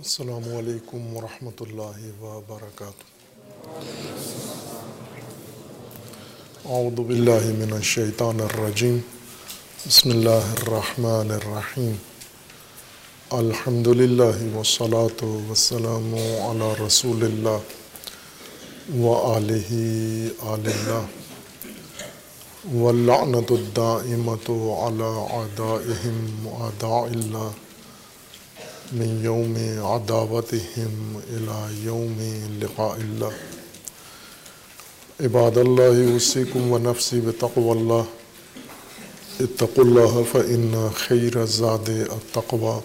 السلام علیکم ورحمۃ اللہ وبرکاتہ۔ اعوذ باللہ من الشیطان الرجیم۔ بسم اللہ الرحمن الرحیم۔ الحمد للہ وسلاۃ وسلم علی رسول اللہ و علیہ اللہ۔ واللعنة الدائمة على أعدائهم وأعداء الله من يوم عداوتهم إلى يوم لقاء الله عباد الله أوصيكم ونفسي بتقوى الله اتقوا الله فإن خير الزاد التقوى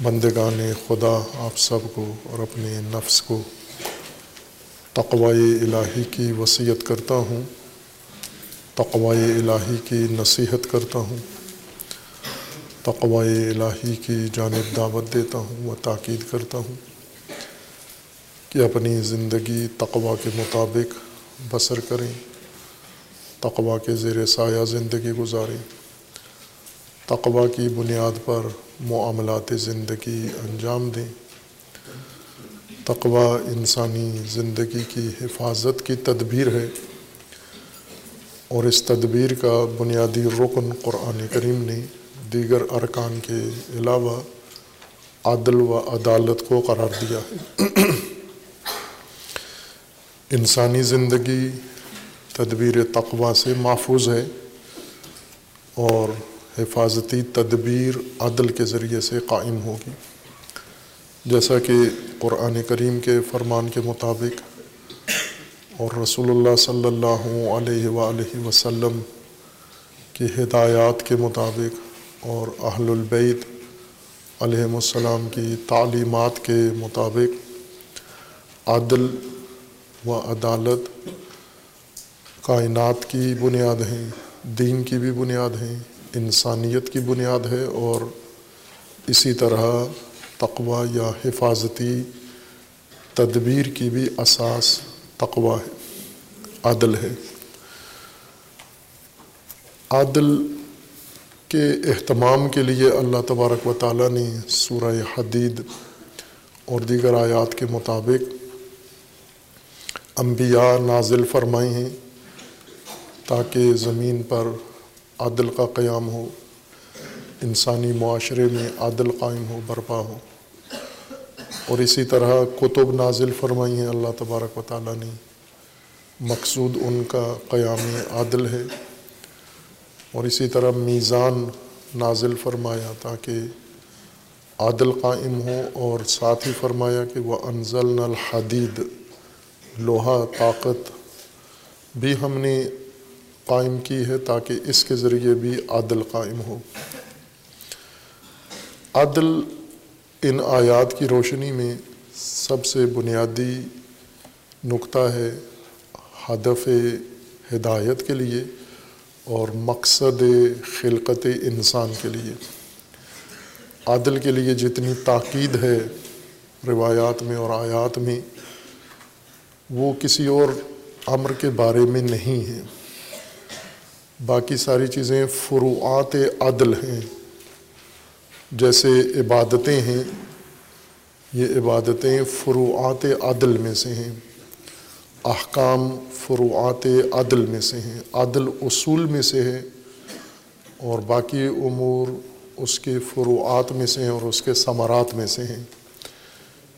بندگان خدا، آپ سب کو اور اپنے نفس کو۔ تقوی الہی کی وصیت کرتا ہوں۔ تقوی الہی کی نصیحت کرتا ہوں۔ تقوی الہی کی جانب دعوت دیتا ہوں و تاکید کرتا ہوں کہ اپنی زندگی تقوی کے مطابق بسر کریں، تقوی کے زیر سایہ زندگی گزاریں۔ تقوی کی بنیاد پر معاملات زندگی انجام دیں۔ تقوی انسانی زندگی کی حفاظت کی تدبیر ہے۔ اور اس تدبیر کا بنیادی رکن قرآن کریم نے دیگر ارکان کے علاوہ عدل و عدالت کو قرار دیا۔ ہے انسانی زندگی تدبیر تقوی سے محفوظ ہے اور حفاظتی تدبیر عدل کے ذریعے سے قائم ہوگی۔ جیسا کہ قرآن کریم کے فرمان کے مطابق اور رسول اللہ صلی اللہ علیہ وآلہ وسلم کی ہدایات کے مطابق اور اہل البیت علیہ السلام کی تعلیمات کے مطابق عدل و عدالت کائنات کی بنیاد ہیں، دین کی بھی بنیاد ہیں، انسانیت کی بنیاد ہے اور اسی طرح تقوی یا حفاظتی تدبیر کی بھی اساس تقوی ہے، عدل ہے۔ عدل کے اہتمام کے لیے اللہ تبارک و تعالیٰ نے سورہ حدید اور دیگر آیات کے مطابق انبیاء نازل فرمائے ہیں تاکہ زمین پر عدل کا قیام ہو، انسانی معاشرے میں عدل قائم ہو، برپا ہو۔ اور اسی طرح کتب نازل فرمائی ہیں، اللہ تبارک و تعالیٰ نے مقصود ان کا قیام عادل ہے۔ اور اسی طرح میزان نازل فرمایا تاکہ عادل قائم ہو اور ساتھ ہی فرمایا کہ وہ انزل الحدید لوہا طاقت بھی ہم نے قائم کی ہے تاکہ اس کے ذریعے بھی عادل قائم ہو۔ عدل ان آیات کی روشنی میں سب سے بنیادی نقطہ ہے ہدف ہدایت کے لیے۔ اور مقصد خلقت انسان کے لیے۔ عدل کے لیے جتنی تاکید ہے روایات میں اور آیات میں، وہ کسی اور امر کے بارے میں نہیں ہے۔ باقی ساری چیزیں فروعات عدل ہیں۔ جیسے عبادتیں ہیں، یہ عبادتیں فروعات عدل میں سے ہیں۔ احکام فروعات عدل میں سے ہیں، عدل اصول میں سے ہے اور باقی امور اس کے فروعات میں سے ہیں اور اس کے ثمرات میں سے ہیں۔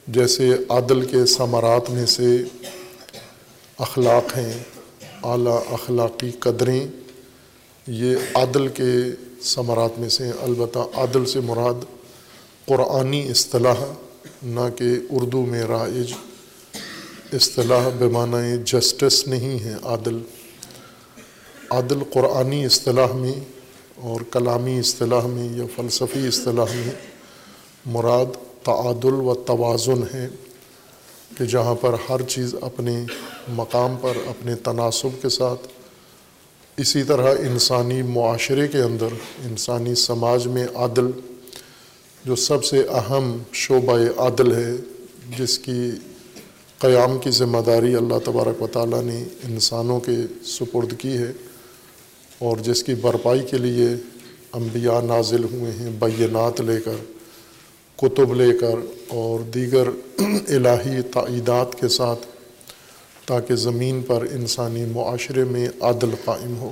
جیسے عدل کے ثمرات میں سے اخلاق ہیں، اعلیٰ اخلاقی قدریں، یہ عدل کے ثمرات میں سے ہیں۔ البتہ عدل سے مراد قرآنی اصطلاح، نہ کہ اردو میں رائج اصطلاح معنی جسٹس نہیں ہے، عادل۔ عادل قرآنی اصطلاح میں اور کلامی اصطلاح میں یا فلسفی اصطلاح میں مراد تعادل و توازن ہے کہ جہاں پر ہر چیز اپنے مقام پر، اپنے تناسب کے ساتھ۔ اسی طرح انسانی معاشرے کے اندر، انسانی سماج میں عادل جو سب سے اہم شعبہ عادل ہے، جس کی قیام کی ذمہ داری اللہ تبارک و تعالیٰ نے انسانوں کے سپرد کی ہے اور جس کی بھرپائی کے لیے انبیاء نازل ہوئے ہیں، بینات لے کر، کتب لے کر اور دیگر الہی تعییدات کے ساتھ تاکہ زمین پر انسانی معاشرے میں عدل قائم ہو۔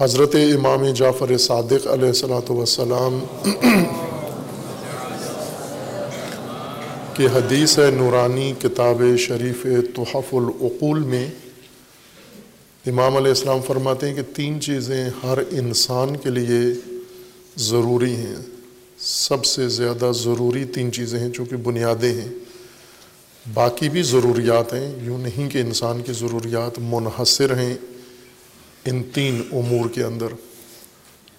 حضرت امام جعفر صادق علیہ السلاۃ وسلام کی حدیث نورانی کتاب شریف تحف العقول میں۔ امام علیہ السلام فرماتے ہیں کہ تین چیزیں ہر انسان کے لیے ضروری ہیں۔ سب سے زیادہ ضروری تین چیزیں ہیں چونکہ بنیادیں ہیں۔ باقی بھی ضروریات ہیں، یوں نہیں کہ انسان کی ضروریات منحصر ہیں ان تین امور کے اندر۔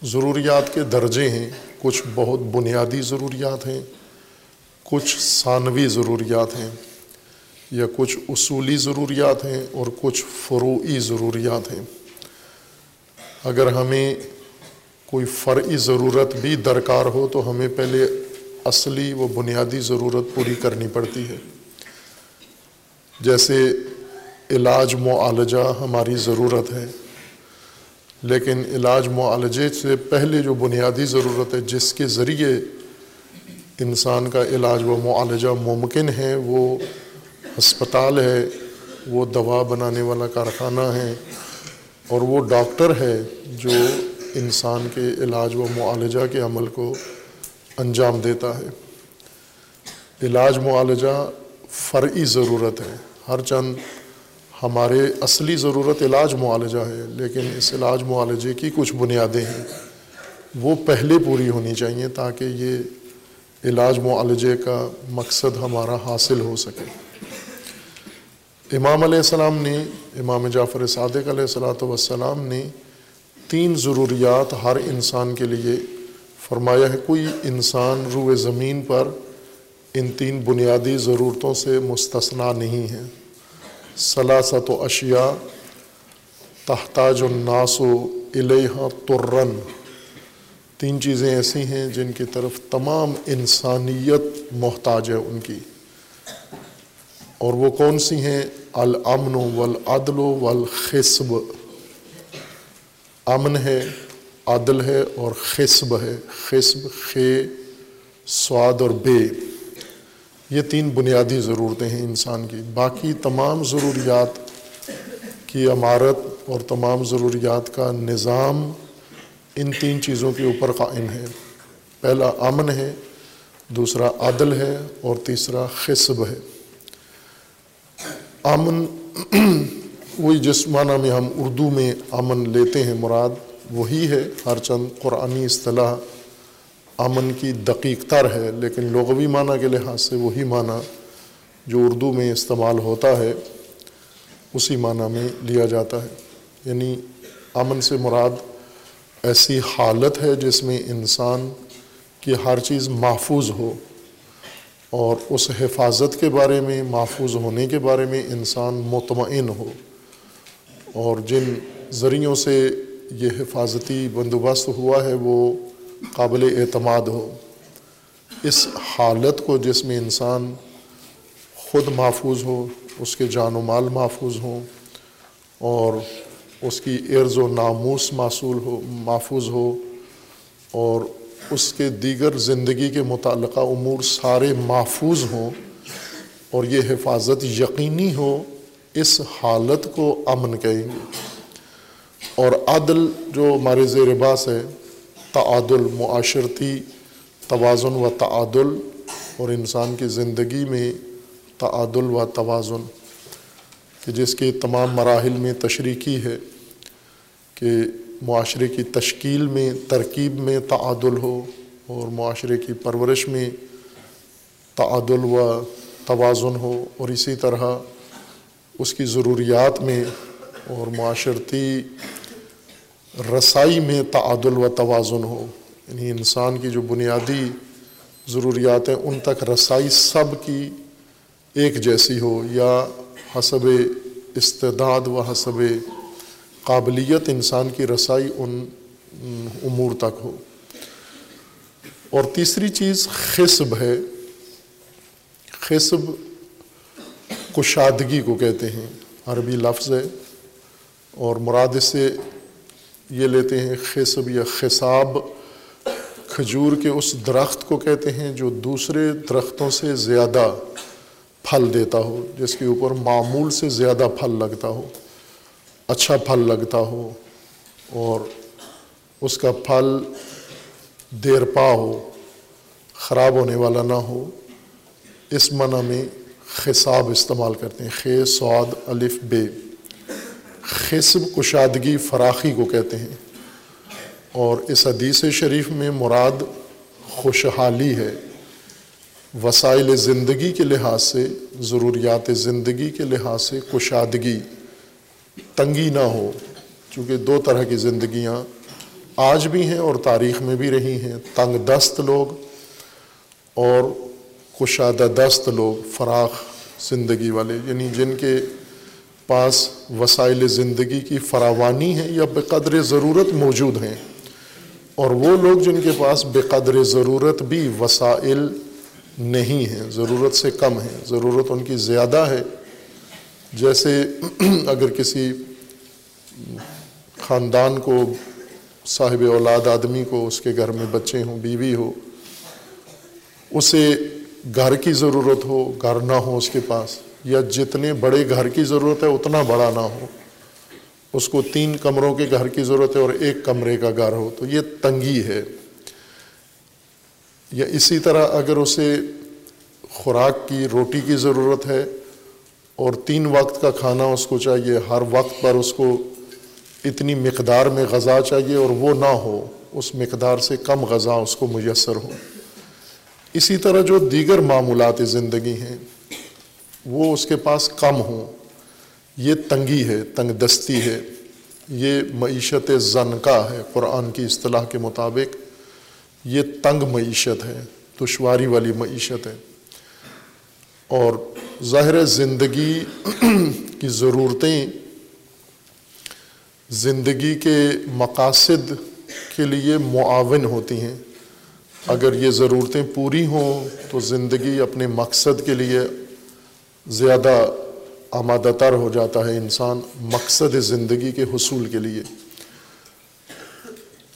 ضروریات کے درجے ہیں، کچھ بہت بنیادی ضروریات ہیں۔ کچھ ثانوی ضروریات ہیں یا کچھ اصولی ضروریات ہیں اور کچھ فروعی ضروریات ہیں۔ اگر ہمیں کوئی فرعی ضرورت بھی درکار ہو تو ہمیں پہلے اصلی و بنیادی ضرورت پوری کرنی پڑتی ہے۔ جیسے علاج معالجہ ہماری ضرورت ہے، لیکن علاج معالجے سے پہلے جو بنیادی ضرورت ہے، جس کے ذریعے انسان کا علاج و معالجہ ممکن ہے، وہ ہسپتال ہے، وہ دوا بنانے والا کارخانہ ہے اور وہ ڈاکٹر ہے جو انسان کے علاج و معالجہ کے عمل کو انجام دیتا ہے۔ علاج معالجہ فرعی ضرورت ہے۔ ہر چند ہمارے اصلی ضرورت علاج معالجہ ہے، لیکن اس علاج معالجے کی کچھ بنیادیں ہیں۔ وہ پہلے پوری ہونی چاہیے تاکہ یہ علاج معالجے کا مقصد ہمارا حاصل ہو سکے۔ امام علیہ السلام نے، امام جعفر صادق علیہ السلاۃ والسلام نے تین ضروریات ہر انسان کے لیے فرمایا ہے۔ کوئی انسان روئے زمین پر ان تین بنیادی ضرورتوں سے مستثنا نہیں ہے۔ سلاست و اشیاء تحتاج الناس و الیہ ترن تین چیزیں ایسی ہیں جن کی طرف تمام انسانیت محتاج ہے ان کی۔ اور وہ کون سی ہیں؟ الامن والعدل والخصب۔ امن ہے، عدل ہے اور خصب ہے۔ خصب، خے، سواد اور بے۔ یہ تین بنیادی ضرورتیں ہیں انسان کی۔ باقی تمام ضروریات کی عمارت اور تمام ضروریات کا نظام ان تین چیزوں کے اوپر قائم ہے۔ پہلا امن ہے، دوسرا عدل ہے اور تیسرا خصب ہے۔ امن وہی جس معنی میں ہم اردو میں امن لیتے ہیں، مراد وہی ہے۔ ہر چند قرآنی اصطلاح امن کی دقیق تر ہے، لیکن لغوی معنی کے لحاظ سے وہی معنی جو اردو میں استعمال ہوتا ہے، اسی معنی میں لیا جاتا ہے۔ یعنی امن سے مراد ایسی حالت ہے جس میں انسان کی ہر چیز محفوظ ہو اور اس حفاظت کے بارے میں، محفوظ ہونے کے بارے میں انسان مطمئن ہو اور جن ذریعوں سے یہ حفاظتی بندوبست ہوا ہے وہ قابل اعتماد ہو۔ اس حالت کو جس میں انسان خود محفوظ ہو، اس کے جان و مال محفوظ ہوں اور اس کی عرض و ناموس معصول ہو، محفوظ ہو اور اس کے دیگر زندگی کے متعلقہ امور سارے محفوظ ہوں اور یہ حفاظت یقینی ہو، اس حالت کو امن کہیں۔ گے اور عدل جو ہمارے زیر باس ہے، تعادل، معاشرتی توازن و تعادل اور انسان کی زندگی میں تعادل و توازن۔ کہ جس کے تمام مراحل میں تشریکی ہے، کہ معاشرے کی تشکیل میں، ترکیب میں تعادل ہو اور معاشرے کی پرورش میں تعادل و توازن ہو اور اسی طرح اس کی ضروریات میں اور معاشرتی رسائی میں تعادل و توازن ہو۔ یعنی انسان کی جو بنیادی ضروریات ہیں، ان تک رسائی سب کی ایک جیسی ہو یا حسب استعداد و حسب قابلیت انسان کی رسائی ان امور تک ہو۔ اور تیسری چیز خصب ہے۔ خصب کشادگی کو کہتے ہیں۔ عربی لفظ ہے۔ اور مراد سے یہ لیتے ہیں خصب یا خصاب۔ کھجور کے اس درخت کو کہتے ہیں جو دوسرے درختوں سے زیادہ پھل دیتا ہو، جس کے اوپر معمول سے زیادہ پھل لگتا ہو اچھا پھل لگتا ہو، اور اس کا پھل دیر پا ہو، خراب ہونے والا نہ ہو، اس منع میں خصاب استعمال کرتے ہیں۔ خے سعد الف بے خصب، کشادگی، فراخی کو کہتے ہیں۔ اور اس حدیث شریف میں مراد خوشحالی ہے۔ وسائل زندگی کے لحاظ سے، ضروریات زندگی کے لحاظ سے کشادگی تنگی نہ ہو، چونکہ دو طرح کی زندگیاں آج بھی ہیں اور تاریخ میں بھی رہی ہیں۔ تنگ دست لوگ اور کشادہ دست لوگ، فراخ زندگی والے یعنی جن کے پاس وسائل زندگی کی فراوانی ہے یا بے قدر ضرورت موجود ہیں۔ اور وہ لوگ جن کے پاس بے قدر ضرورت بھی وسائل نہیں ہیں، ضرورت سے کم ہیں، ضرورت ان کی زیادہ ہے۔ جیسے اگر کسی خاندان کو، صاحب اولاد آدمی کو، اس کے گھر میں بچے ہوں، بیوی ہو، اسے گھر کی ضرورت ہو، گھر نہ ہو اس کے پاس، یا جتنے بڑے گھر کی ضرورت ہے، اتنا بڑا نہ ہو، اس کو تین کمروں کے گھر کی ضرورت ہے اور ایک کمرے کا گھر ہو، تو یہ تنگی ہے۔ یا اسی طرح اگر اسے خوراک کی، روٹی کی ضرورت ہے اور تین وقت کا کھانا اس کو چاہیے، ہر وقت پر اس کو اتنی مقدار میں غذا چاہیے اور وہ نہ ہو، اس مقدار سے کم غذا اس کو میسر ہو۔ اسی طرح جو دیگر معمولات زندگی ہیں، وہ اس کے پاس کم ہوں۔ یہ تنگی ہے، تنگ دستی ہے۔ یہ معیشت زنکا ہے، قرآن کی اصطلاح کے مطابق۔ یہ تنگ معیشت ہے، دشواری والی معیشت ہے۔ اور ظاہر زندگی کی ضرورتیں زندگی کے مقاصد کے لیے معاون ہوتی ہیں۔ اگر یہ ضرورتیں پوری ہوں تو زندگی اپنے مقصد کے لیے زیادہ آمادہ تر ہو جاتا ہے انسان، مقصد زندگی کے حصول کے لیے۔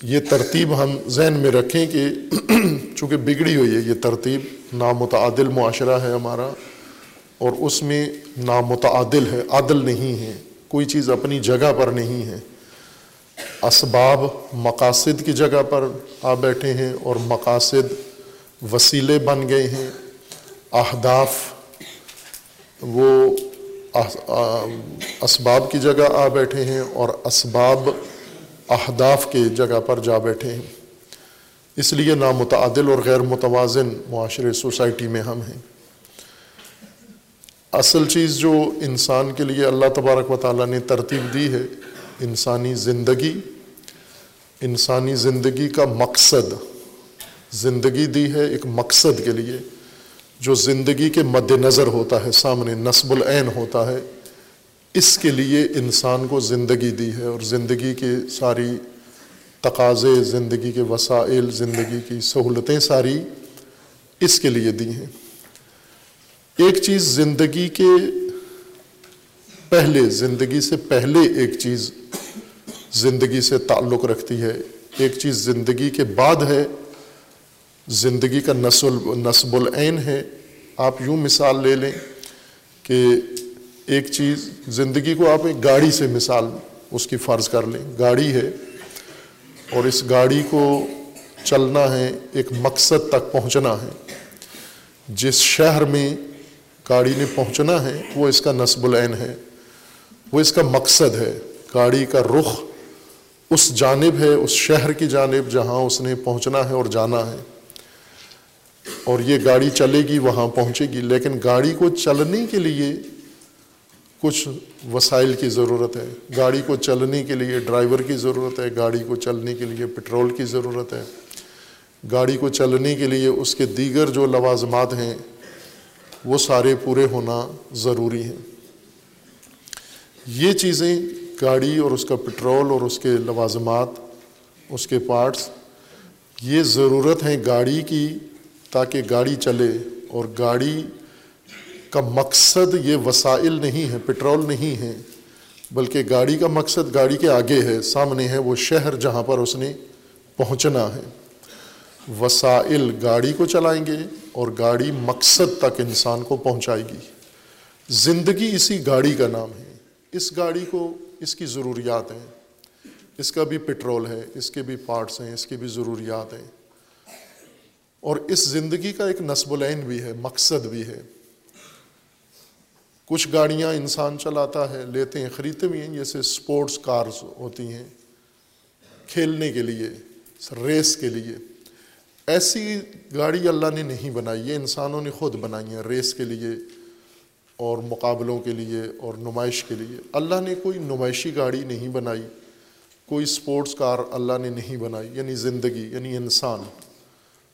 یہ ترتیب ہم ذہن میں رکھیں کہ چونکہ بگڑی ہوئی ہے یہ ترتیب، نامتعادل معاشرہ ہے ہمارا اور اس میں نامتعادل ہے، عادل نہیں ہے، کوئی چیز اپنی جگہ پر نہیں ہے۔ اسباب مقاصد کی جگہ پر آ بیٹھے ہیں اور مقاصد وسیلے بن گئے ہیں۔ اہداف، وہ اسباب کی جگہ آ بیٹھے ہیں اور اسباب اہداف کے جگہ پر جا بیٹھے ہیں۔ اس لیے نامتعادل اور غیر متوازن معاشرے سوسائٹی میں ہم ہیں۔ اصل چیز جو انسان کے لیے اللہ تبارک و تعالیٰ نے ترتیب دی ہے، انسانی زندگی۔ انسانی زندگی کا مقصد، زندگی دی ہے ایک مقصد کے لیے، جو زندگی کے مد نظر ہوتا ہے، سامنے نصب العین ہوتا ہے۔ اس کے لیے انسان کو زندگی دی ہے اور زندگی کے ساری تقاضے، زندگی کے وسائل، زندگی کی سہولتیں ساری اس کے لیے دی ہیں۔ ایک چیز زندگی کے پہلے، زندگی سے پہلے ایک چیز زندگی سے تعلق رکھتی ہے۔ ایک چیز زندگی کے بعد ہے، زندگی کا نسل نصب العین ہے۔ آپ یوں مثال لے لیں کہ ایک چیز، زندگی کو آپ ایک گاڑی سے مثال اس کی فرض کر لیں، گاڑی ہے اور اس گاڑی کو چلنا ہے، ایک مقصد تک پہنچنا ہے۔ جس شہر میں گاڑی نے پہنچنا ہے، وہ اس کا نصب العین ہے، وہ اس کا مقصد ہے۔ گاڑی کا رخ اس جانب ہے، اس شہر کی جانب جہاں اس نے پہنچنا ہے اور جانا ہے۔ اور یہ گاڑی چلے گی، وہاں پہنچے گی۔ لیکن گاڑی کو چلنے کے لیے کچھ وسائل کی ضرورت ہے۔ گاڑی کو چلنے کے لیے ڈرائیور کی ضرورت ہے، گاڑی کو چلنے کے لیے پٹرول کی ضرورت ہے۔ گاڑی کو چلنے کے لیے اس کے دیگر جو لوازمات ہیں، وہ سارے پورے ہونا ضروری ہیں۔ یہ چیزیں گاڑی اور اس کا پٹرول اور اس کے لوازمات، اس کے پارٹس، یہ ضرورت ہیں گاڑی کی تاکہ گاڑی چلے اور گاڑی کا مقصد یہ وسائل نہیں ہے پٹرول نہیں ہے بلکہ گاڑی کا مقصد گاڑی کے آگے ہے، سامنے ہے وہ شہر جہاں پر اس نے پہنچنا ہے۔ وسائل گاڑی کو چلائیں گے اور گاڑی مقصد تک انسان کو پہنچائے گی۔ زندگی اسی گاڑی کا نام ہے۔ اس گاڑی کو اس کی ضروریات ہیں۔ اس کا بھی پٹرول ہے، اس کے بھی پارٹس ہیں، اس کی بھی ضروریات ہیں۔ اور اس زندگی کا ایک نصب العین بھی ہے، مقصد بھی ہے۔ کچھ گاڑیاں انسان چلاتا ہے، لیتے ہیں، خریدتے بھی ہیں، جیسے اسپورٹس کارز ہوتی ہیں، کھیلنے کے لیے، ریس کے لیے۔ ایسی گاڑی اللہ نے نہیں بنائی ہے انسانوں نے خود بنائی ہیں، ریس کے لیے اور مقابلوں کے لیے اور نمائش کے لیے۔ اللہ نے کوئی نمائشی گاڑی نہیں بنائی، کوئی اسپورٹس کار اللہ نے نہیں بنائی یعنی زندگی یعنی انسان۔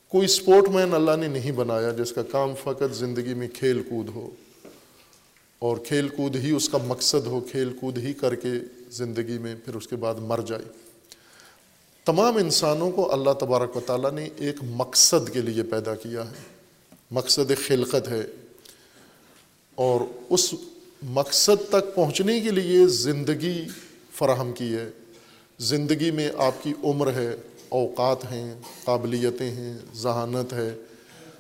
کوئی اسپورٹ مین اللہ نے نہیں بنایا جس کا کام فقط زندگی میں کھیل کود ہو۔ اور کھیل کود ہی اس کا مقصد ہو، کھیل کود ہی کر کے زندگی میں پھر اس کے بعد مر جائے۔ تمام انسانوں کو اللہ تبارک و تعالیٰ نے ایک مقصد کے لیے پیدا کیا ہے۔ مقصد خلقت ہے۔ اور اس مقصد تک پہنچنے کے لیے زندگی فراہم کی ہے۔ زندگی میں آپ کی عمر ہے، اوقات ہیں، قابلیتیں ہیں، ذہانت ہے،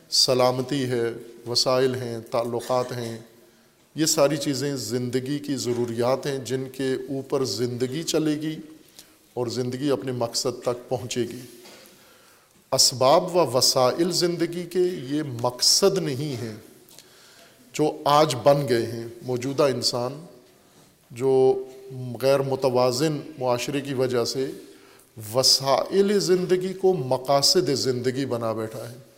سلامتی ہے، وسائل ہیں، تعلقات ہیں۔ یہ ساری چیزیں زندگی کی ضروریات ہیں جن کے اوپر زندگی چلے گی اور زندگی اپنے مقصد تک پہنچے گی۔ اسباب و وسائل زندگی کے یہ مقصد نہیں ہیں جو آج بن گئے ہیں۔ موجودہ انسان جو غیر متوازن معاشرے کی وجہ سے وسائل زندگی کو مقاصد زندگی بنا بیٹھا ہے۔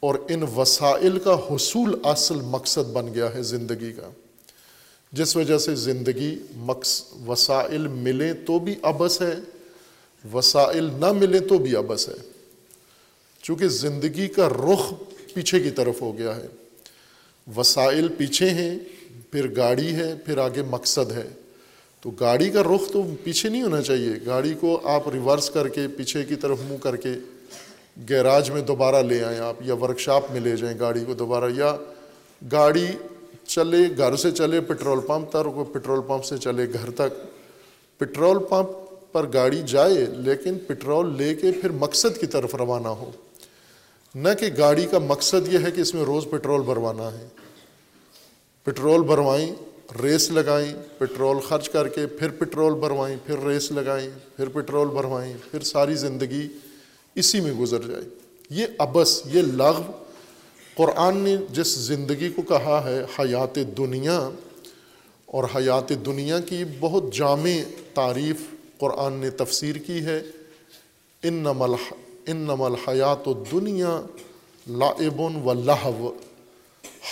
اور ان وسائل کا حصول اصل مقصد بن گیا ہے زندگی کا۔ جس وجہ سے زندگی مقص، وسائل ملیں تو بھی ابس ہے، وسائل نہ ملیں تو بھی ابس ہے۔ چونکہ زندگی کا رخ پیچھے کی طرف ہو گیا ہے۔ وسائل پیچھے ہیں، پھر گاڑی ہے، پھر آگے مقصد ہے۔ تو گاڑی کا رخ تو پیچھے نہیں ہونا چاہیے۔ گاڑی کو آپ ریورس کر کے، پیچھے کی طرف منہ کر کے گیراج میں دوبارہ لے آئیں آپ یا ورک شاپ میں لے جائیں گاڑی کو دوبارہ یا گاڑی چلے گھر سے چلے پٹرول پمپ تک پٹرول پمپ سے چلے گھر تک۔ پٹرول پمپ پر گاڑی جائے لیکن پٹرول لے کے پھر مقصد کی طرف روانہ ہو۔ نہ کہ گاڑی کا مقصد یہ ہے کہ اس میں روز پٹرول بھروانا ہے۔ پٹرول بھروائیں، ریس لگائیں، پٹرول خرچ کر کے پھر پٹرول بھروائیں، پھر ریس لگائیں، پھر پٹرول بھروائیں، پھر ساری زندگی اسی میں گزر جائے۔ یہ ابس یہ لغو قرآن نے جس زندگی کو کہا ہے، حیات دنیا اور حیات دنیا کی بہت جامع تعریف قرآن نے تفسیر کی ہے۔ ان نمل ان نمل حیات و دنیا لابن و لہو۔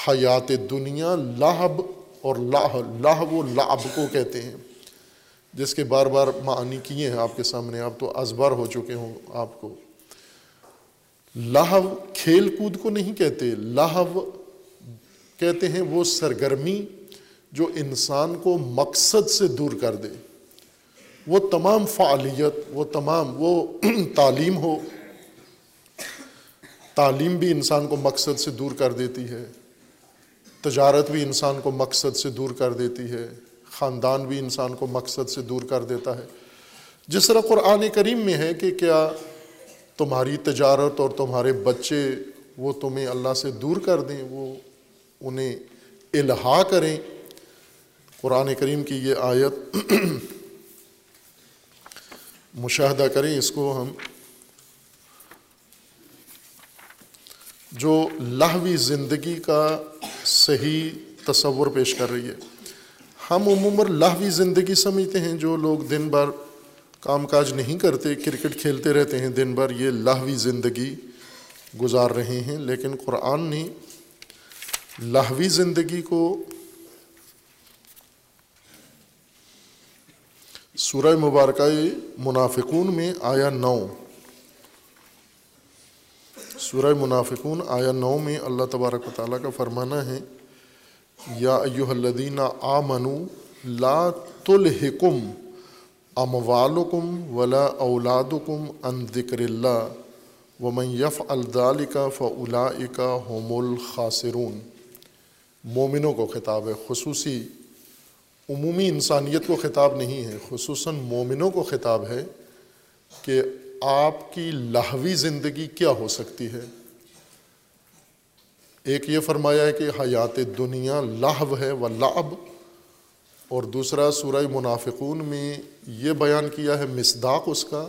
حیات دنیا لاہب اور لاہ لاہ و لعب کو کہتے ہیں۔ جس کے بار بار معنی کیے ہیں آپ کے سامنے، آپ تو ازبر ہو چکے ہوں، آپ کو۔ لاہو کھیل کود کو نہیں کہتے، لاہو کہتے ہیں وہ سرگرمی جو انسان کو مقصد سے دور کر دے۔ وہ تمام فعالیت، وہ تمام، وہ تعلیم ہو، تعلیم بھی انسان کو مقصد سے دور کر دیتی ہے۔ تجارت بھی انسان کو مقصد سے دور کر دیتی ہے۔ خاندان بھی انسان کو مقصد سے دور کر دیتا ہے۔ جس طرح قرآن کریم میں ہے کہ کیا تمہاری تجارت اور تمہارے بچے وہ تمہیں اللہ سے دور کر دیں، وہ انہیں الہا کریں۔ قرآن کریم کی یہ آیت مشاہدہ کریں، اس کو ہم جو لاہوی زندگی کا صحیح تصور پیش کر رہی ہے۔ ہم عموماً لاہوی زندگی سمجھتے ہیں، جو لوگ دن بھر کام کاج نہیں کرتے، کرکٹ کھیلتے رہتے ہیں، دن بھر یہ لاہوی زندگی گزار رہے ہیں۔ لیکن قرآن نے لاہوی زندگی کو سورہ مبارکہ منافقون میں آیا نو۔ سورہ منافقون آیا نو میں اللہ تبارک و تعالیٰ کا فرمانا ہے، یا ایوہ الذین آمنو لا تلحکم اموالکم ولا اولادکم ان ذکر اللہ ومن یف الدالک فعلائک هم الخاسرون۔ مومنوں کو خطاب ہے خصوصی، عمومی انسانیت کو خطاب نہیں ہے، خصوصاً مومنوں کو خطاب ہے کہ آپ کی لاہوی زندگی کیا ہو سکتی ہے۔ ایک یہ فرمایا ہے کہ حیات دنیا لاہو ہے و لعب۔ اور دوسرا سورہ منافقون میں یہ بیان کیا ہے مصداق اس کا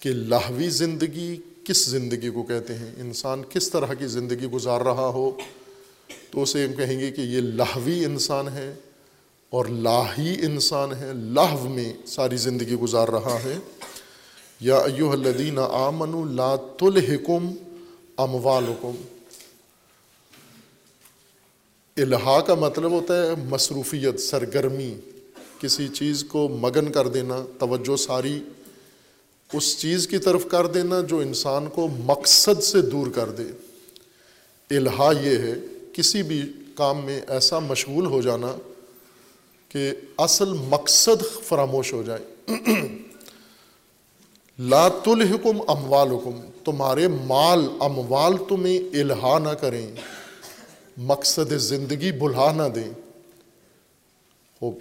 کہ لاہوی زندگی کس زندگی کو کہتے ہیں؟ انسان کس طرح کی زندگی گزار رہا ہو؟ تو اسے ہم کہیں گے کہ یہ لاہوی انسان ہے اور لاہی انسان ہے لاہو میں ساری زندگی گزار رہا ہے۔ یا ایوہ الذین آمنوا لا تلحکم اموالکم۔ الہا کا مطلب ہوتا ہے مصروفیت، سرگرمی، کسی چیز کو مگن کر دینا، توجہ ساری اس چیز کی طرف کر دینا جو انسان کو مقصد سے دور کر دے۔ الہا یہ ہے، کسی بھی کام میں ایسا مشغول ہو جانا کہ اصل مقصد فراموش ہو جائے۔ لا تلحکم اموالکم، تمہارے مال، اموال تمہیں الہا نہ کریں۔ مقصد زندگی بلھا نہ دیں۔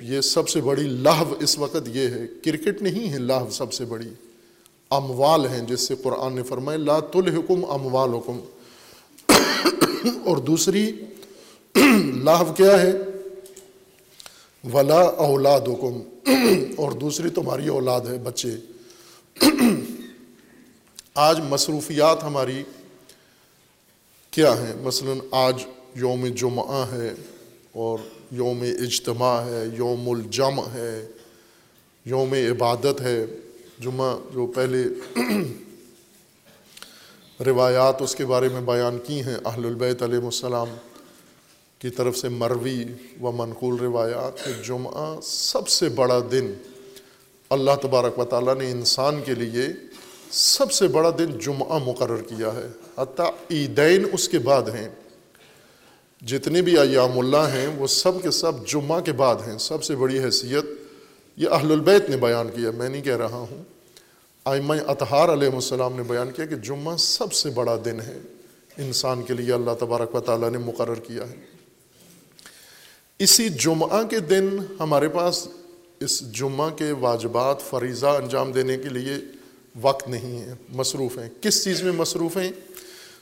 یہ سب سے بڑی لاہو اس وقت یہ ہے۔ کرکٹ نہیں ہے لاہو سب سے بڑی، اموال ہیں، جس سے قرآن نے فرمائے لا تلحکم اموالکم۔ اور دوسری لاہو کیا ہے؟ ولا اولاد حکم اور دوسری تمہاری اولاد ہے، بچے۔ آج مصروفیات ہماری کیا ہیں؟ مثلا آج یوم جمعہ ہے اور یوم اجتماع ہے، یوم الجمع ہے، یوم عبادت ہے۔ جمعہ جو پہلے روایات اس کے بارے میں بیان کی ہیں۔ اہل البیت علیہ السلام کی طرف سے مروی و منقول روایات کہ جمعہ سب سے بڑا دن اللہ تبارک و تعالیٰ نے انسان کے لیے سب سے بڑا دن جمعہ مقرر کیا ہے۔ حتیٰ عیدین اس کے بعد ہیں۔ جتنے بھی ایام اللہ ہیں، وہ سب کے سب جمعہ کے بعد ہیں۔ سب سے بڑی حیثیت یہ اہل البیت نے بیان کیا میں نہیں کہہ رہا ہوں۔ آئمہ اطہار علیہ السلام نے بیان کیا کہ جمعہ سب سے بڑا دن ہے۔ انسان کے لیے اللہ تبارک و تعالیٰ نے مقرر کیا ہے۔ اسی جمعہ کے دن ہمارے پاس اس جمعہ کے واجبات فریضہ انجام دینے کے لیے وقت نہیں ہے۔ مصروف ہیں۔ کس چیز میں مصروف ہیں؟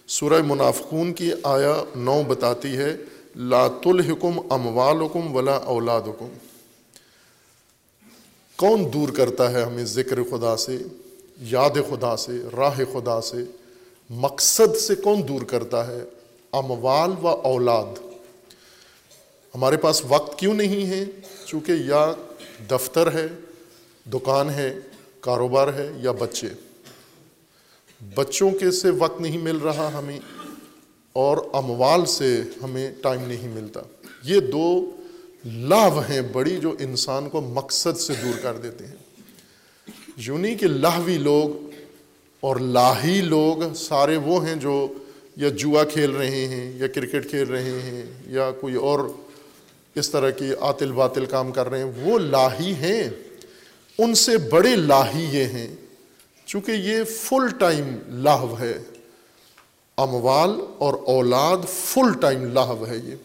سورہ منافقون کی آیا نو بتاتی ہے لات الحکم اموالکم ولا اولادکم۔ کون دور کرتا ہے ہمیں ذکر خدا سے، یاد خدا سے، راہ خدا سے؟ مقصد سے کون دور کرتا ہے؟ اموال و اولاد۔ ہمارے پاس وقت کیوں نہیں ہے؟ چونکہ یا دفتر ہے، دکان ہے، کاروبار ہے یا بچے۔ بچوں کے سے وقت نہیں مل رہا ہمیں اور اموال سے ہمیں ٹائم نہیں ملتا۔ یہ دو لاو ہیں بڑی جو انسان کو مقصد سے دور کر دیتے ہیں۔ یونی کہ لاہوی لوگ اور لاہی لوگ سارے وہ ہیں جو یا جوا کھیل رہے ہیں یا کرکٹ کھیل رہے ہیں یا کوئی اور اس طرح کی آتل باطل کام کر رہے ہیں۔ وہ لاہی ہیں۔ ان سے بڑے لاہی یہ ہیں۔ چونکہ یہ فل ٹائم لاہو ہے۔ اموال اور اولاد فل ٹائم لاہو ہے یہ۔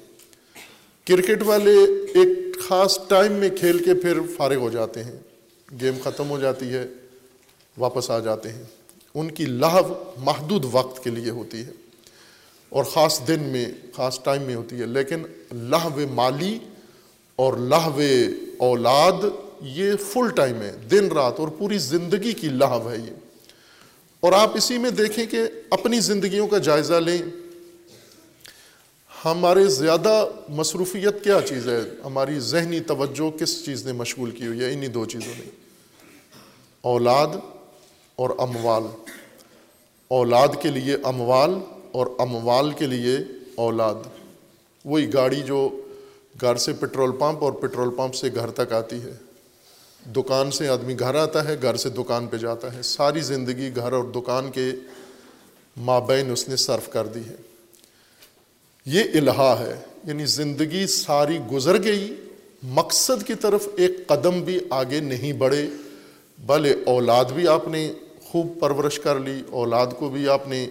کرکٹ والے ایک خاص ٹائم میں کھیل کے پھر فارغ ہو جاتے ہیں۔ گیم ختم ہو جاتی ہے، واپس آ جاتے ہیں۔ ان کی لاہو محدود وقت کے لیے ہوتی ہے۔ اور خاص دن میں، خاص ٹائم میں ہوتی ہے۔ لیکن لاہو مالی اور لاہو اولاد یہ فل ٹائم ہے، دن رات اور پوری زندگی کی لاہو ہے یہ۔ اور آپ اسی میں دیکھیں کہ اپنی زندگیوں کا جائزہ لیں۔ ہمارے زیادہ مصروفیت کیا چیز ہے؟ ہماری ذہنی توجہ کس چیز نے مشغول کی ہوئی ہے؟ انہی دو چیزوں نے اولاد اور اموال۔ اولاد کے لیے اموال اور اموال کے لیے اولاد۔ وہی گاڑی جو گھر سے پٹرول پمپ اور پٹرول پمپ سے گھر تک آتی ہے۔ دکان سے آدمی گھر آتا ہے، گھر سے دکان پہ جاتا ہے۔ ساری زندگی گھر اور دکان کے مابین اس نے صرف کر دی ہے۔ یہ الہا ہے یعنی زندگی ساری گزر گئی، مقصد کی طرف ایک قدم بھی آگے نہیں بڑھے بھلے اولاد بھی آپ نے خوب پرورش کر لی، اولاد کو بھی آپ نے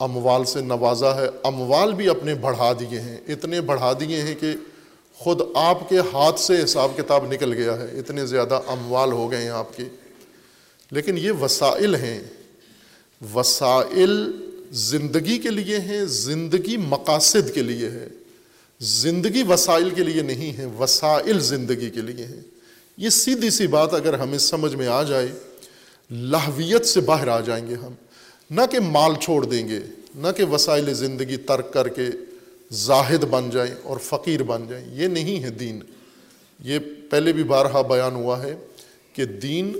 اموال سے نوازا ہے، اموال بھی اپنے بڑھا دیے ہیں۔ اتنے بڑھا دیے ہیں کہ خود آپ کے ہاتھ سے حساب کتاب نکل گیا ہے۔ اتنے زیادہ اموال ہو گئے ہیں آپ کے۔ لیکن یہ وسائل ہیں۔ وسائل زندگی کے لیے ہیں، زندگی مقاصد کے لیے ہے۔ زندگی وسائل کے لیے نہیں ہے وسائل زندگی کے لیے ہیں۔ یہ سیدھی سی بات اگر ہمیں سمجھ میں آ جائے لاہویت سے باہر آ جائیں گے ہم۔ نہ کہ مال چھوڑ دیں گے، نہ کہ وسائل زندگی ترک کر کے زاہد بن جائیں اور فقیر بن جائیں، یہ نہیں ہے دین۔ یہ پہلے بھی بارہا بیان ہوا ہے کہ دین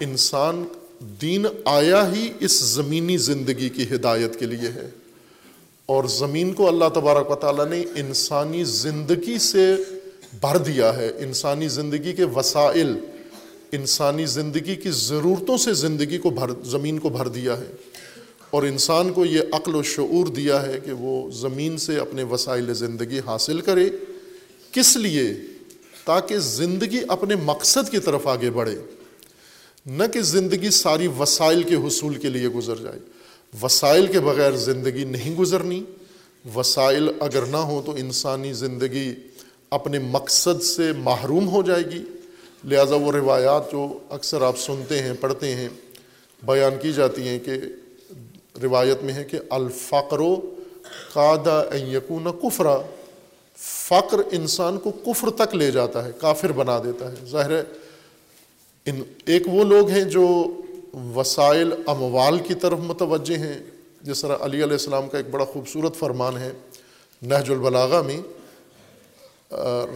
انسان، دین آیا ہی اس زمینی زندگی کی ہدایت کے لیے ہے۔ اور زمین کو اللہ تبارک و تعالیٰ نے انسانی زندگی سے بھر دیا ہے۔ انسانی زندگی کے وسائل، انسانی زندگی کی ضرورتوں سے زندگی کو بھر، زمین کو بھر دیا ہے۔ اور انسان کو یہ عقل و شعور دیا ہے کہ وہ زمین سے اپنے وسائل زندگی حاصل کرے، کس لیے؟ تاکہ زندگی اپنے مقصد کی طرف آگے بڑھے۔ نہ کہ زندگی ساری وسائل کے حصول کے لیے گزر جائے۔ وسائل کے بغیر زندگی نہیں گزرنی۔ وسائل اگر نہ ہوں تو انسانی زندگی اپنے مقصد سے محروم ہو جائے گی۔ لہٰذا وہ روایات جو اکثر آپ سنتے ہیں، پڑھتے ہیں، بیان کی جاتی ہیں کہ روایت میں ہے کہ الفقر و قادہ یقون کفرا، فقر انسان کو کفر تک لے جاتا ہے، کافر بنا دیتا ہے۔ ظاہر ان ایک وہ لوگ ہیں جو وسائل اموال کی طرف متوجہ ہیں۔ جس طرح علی علیہ السلام کا ایک بڑا خوبصورت فرمان ہے نہج البلاغہ میں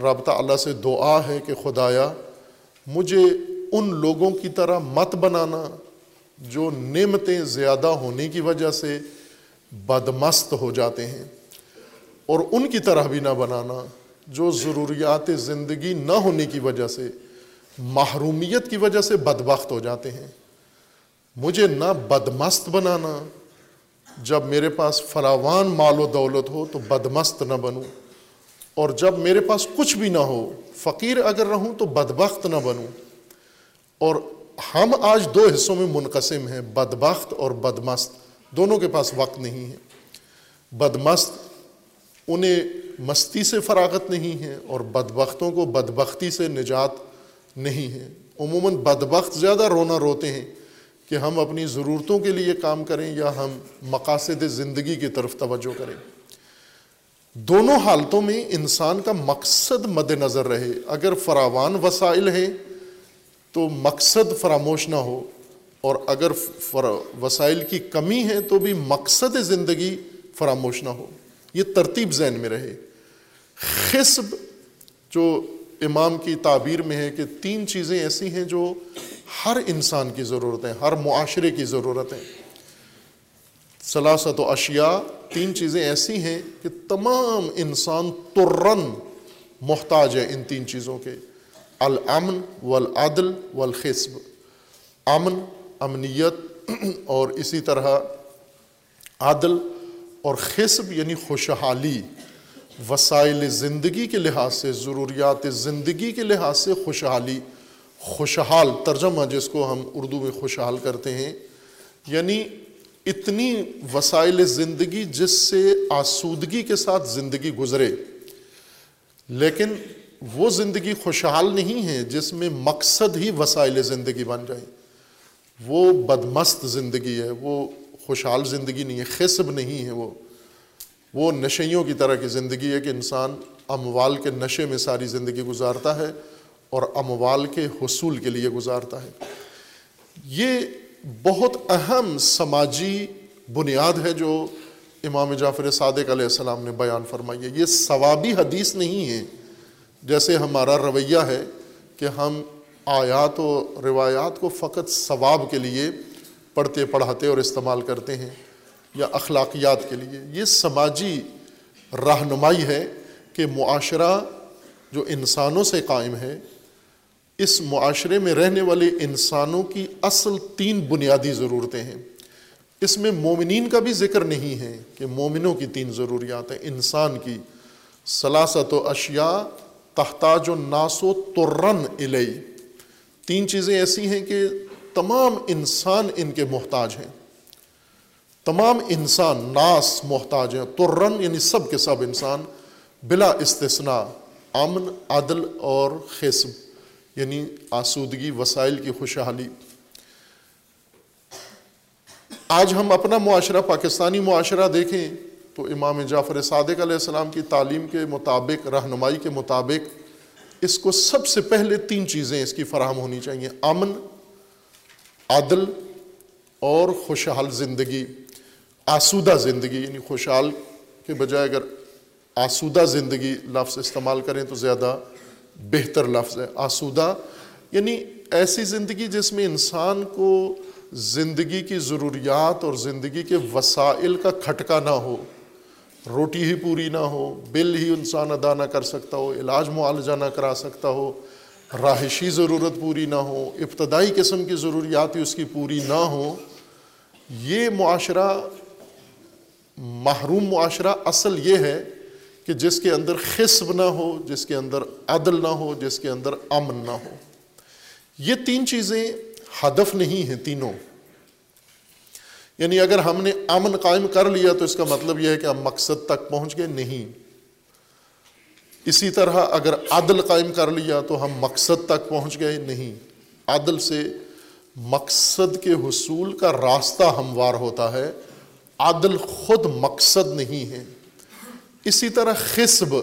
رابطہ اللہ سے دعا ہے کہ خدایا، مجھے ان لوگوں کی طرح مت بنانا جو نعمتیں زیادہ ہونے کی وجہ سے بدمست ہو جاتے ہیں اور ان کی طرح بھی نہ بنانا، جو ضروریات زندگی نہ ہونے کی وجہ سے، محرومیت کی وجہ سے بدبخت ہو جاتے ہیں۔ مجھے نہ بدمست بنانا، جب میرے پاس فراوان مال و دولت ہو تو بدمست نہ بنوں۔ اور جب میرے پاس کچھ بھی نہ ہو، فقیر اگر رہوں تو بدبخت نہ بنوں۔ اور ہم آج دو حصوں میں منقسم ہیں، بدبخت اور بدمست۔ دونوں کے پاس وقت نہیں ہے۔ بدمست انہیں مستی سے فراغت نہیں ہے اور بدبختوں کو بدبختی سے نجات نہیں ہے۔ عموماً بدبخت زیادہ رونا روتے ہیں کہ ہم اپنی ضرورتوں کے لیے کام کریں یا ہم مقاصد زندگی کی طرف توجہ کریں۔ دونوں حالتوں میں انسان کا مقصد مد نظر رہے۔ اگر فراوان وسائل ہیں تو مقصد فراموش نہ ہو اور اگر وسائل کی کمی ہے تو بھی مقصد زندگی فراموش نہ ہو۔ یہ ترتیب ذہن میں رہے۔ خصب جو امام کی تعبیر میں ہے کہ تین چیزیں ایسی ہیں جو ہر انسان کی ضرورت ہیں، ہر معاشرے کی ضرورت ہیں۔ سلاست و اشیاء، تین چیزیں ایسی ہیں کہ تمام انسان ترن محتاج ہے ان تین چیزوں کے۔ الامن والعدل والخصب۔ امن، امنیت اور اسی طرح عدل اور خصب یعنی خوشحالی۔ وسائل زندگی کے لحاظ سے، ضروریات زندگی کے لحاظ سے خوشحالی۔ خوشحال ترجمہ جس کو ہم اردو میں خوشحال کرتے ہیں۔ یعنی اتنی وسائل زندگی جس سے آسودگی کے ساتھ زندگی گزرے۔ لیکن وہ زندگی خوشحال نہیں ہے جس میں مقصد ہی وسائل زندگی بن جائیں وہ بدمست زندگی ہے، وہ خوشحال زندگی نہیں ہے خصب نہیں ہے وہ۔ وہ نشیوں کی طرح کی زندگی ہے کہ انسان اموال کے نشے میں ساری زندگی گزارتا ہے اور اموال کے حصول کے لیے گزارتا ہے۔ یہ بہت اہم سماجی بنیاد ہے جو امام جعفر صادق علیہ السلام نے بیان فرمائی ہے۔ یہ ثوابی حدیث نہیں ہے۔ جیسے ہمارا رویہ ہے کہ ہم آیات و روایات کو فقط ثواب کے لیے پڑھتے پڑھاتے اور استعمال کرتے ہیں یا اخلاقیات کے لیے، یہ سماجی رہنمائی ہے کہ معاشرہ جو انسانوں سے قائم ہے، اس معاشرے میں رہنے والے انسانوں کی اصل تین بنیادی ضرورتیں ہیں۔ اس میں مومنین کا بھی ذکر نہیں ہے کہ مومنوں کی تین ضروریات ہیں، انسان کی سلاست و اشیاء تحتاج و ناس و ترن الئی تین چیزیں ایسی ہیں کہ تمام انسان ان کے محتاج ہیں۔ تمام انسان ناس محتاج ہیں۔ ترن یعنی سب کے سب انسان بلا استثناء، امن، عدل اور خصب یعنی آسودگی، وسائل کی خوشحالی۔ آج ہم اپنا معاشرہ، پاکستانی معاشرہ دیکھیں۔ تو امام جعفر صادق علیہ السلام کی تعلیم کے مطابق، رہنمائی کے مطابق اس کو سب سے پہلے تین چیزیں اس کی فراہم ہونی چاہیے، امن، عدل اور خوشحال زندگی، آسودہ زندگی یعنی خوشحال کے بجائے اگر آسودہ زندگی لفظ استعمال کریں تو زیادہ بہتر لفظ ہے، آسودہ یعنی ایسی زندگی جس میں انسان کو زندگی کی ضروریات اور زندگی کے وسائل کا کھٹکا نہ ہو۔ روٹی ہی پوری نہ ہو، بل ہی انسان ادا نہ کر سکتا ہو، علاج معالجہ نہ کرا سکتا ہو، رہائشی ضرورت پوری نہ ہو، ابتدائی قسم کی ضروریات ہی اس کی پوری نہ ہو، یہ معاشرہ، محروم معاشرہ اصل یہ ہے کہ جس کے اندر خصب نہ ہو، جس کے اندر عدل نہ ہو، جس کے اندر امن نہ ہو۔ یہ تین چیزیں ہدف نہیں ہیں تینوں۔ یعنی اگر ہم نے امن قائم کر لیا تو اس کا مطلب یہ ہے کہ ہم مقصد تک پہنچ گئے نہیں۔ اسی طرح اگر عدل قائم کر لیا تو ہم مقصد تک پہنچ گئے نہیں۔ عدل سے مقصد کے حصول کا راستہ ہموار ہوتا ہے۔ عدل خود مقصد نہیں ہے۔ اسی طرح خصب،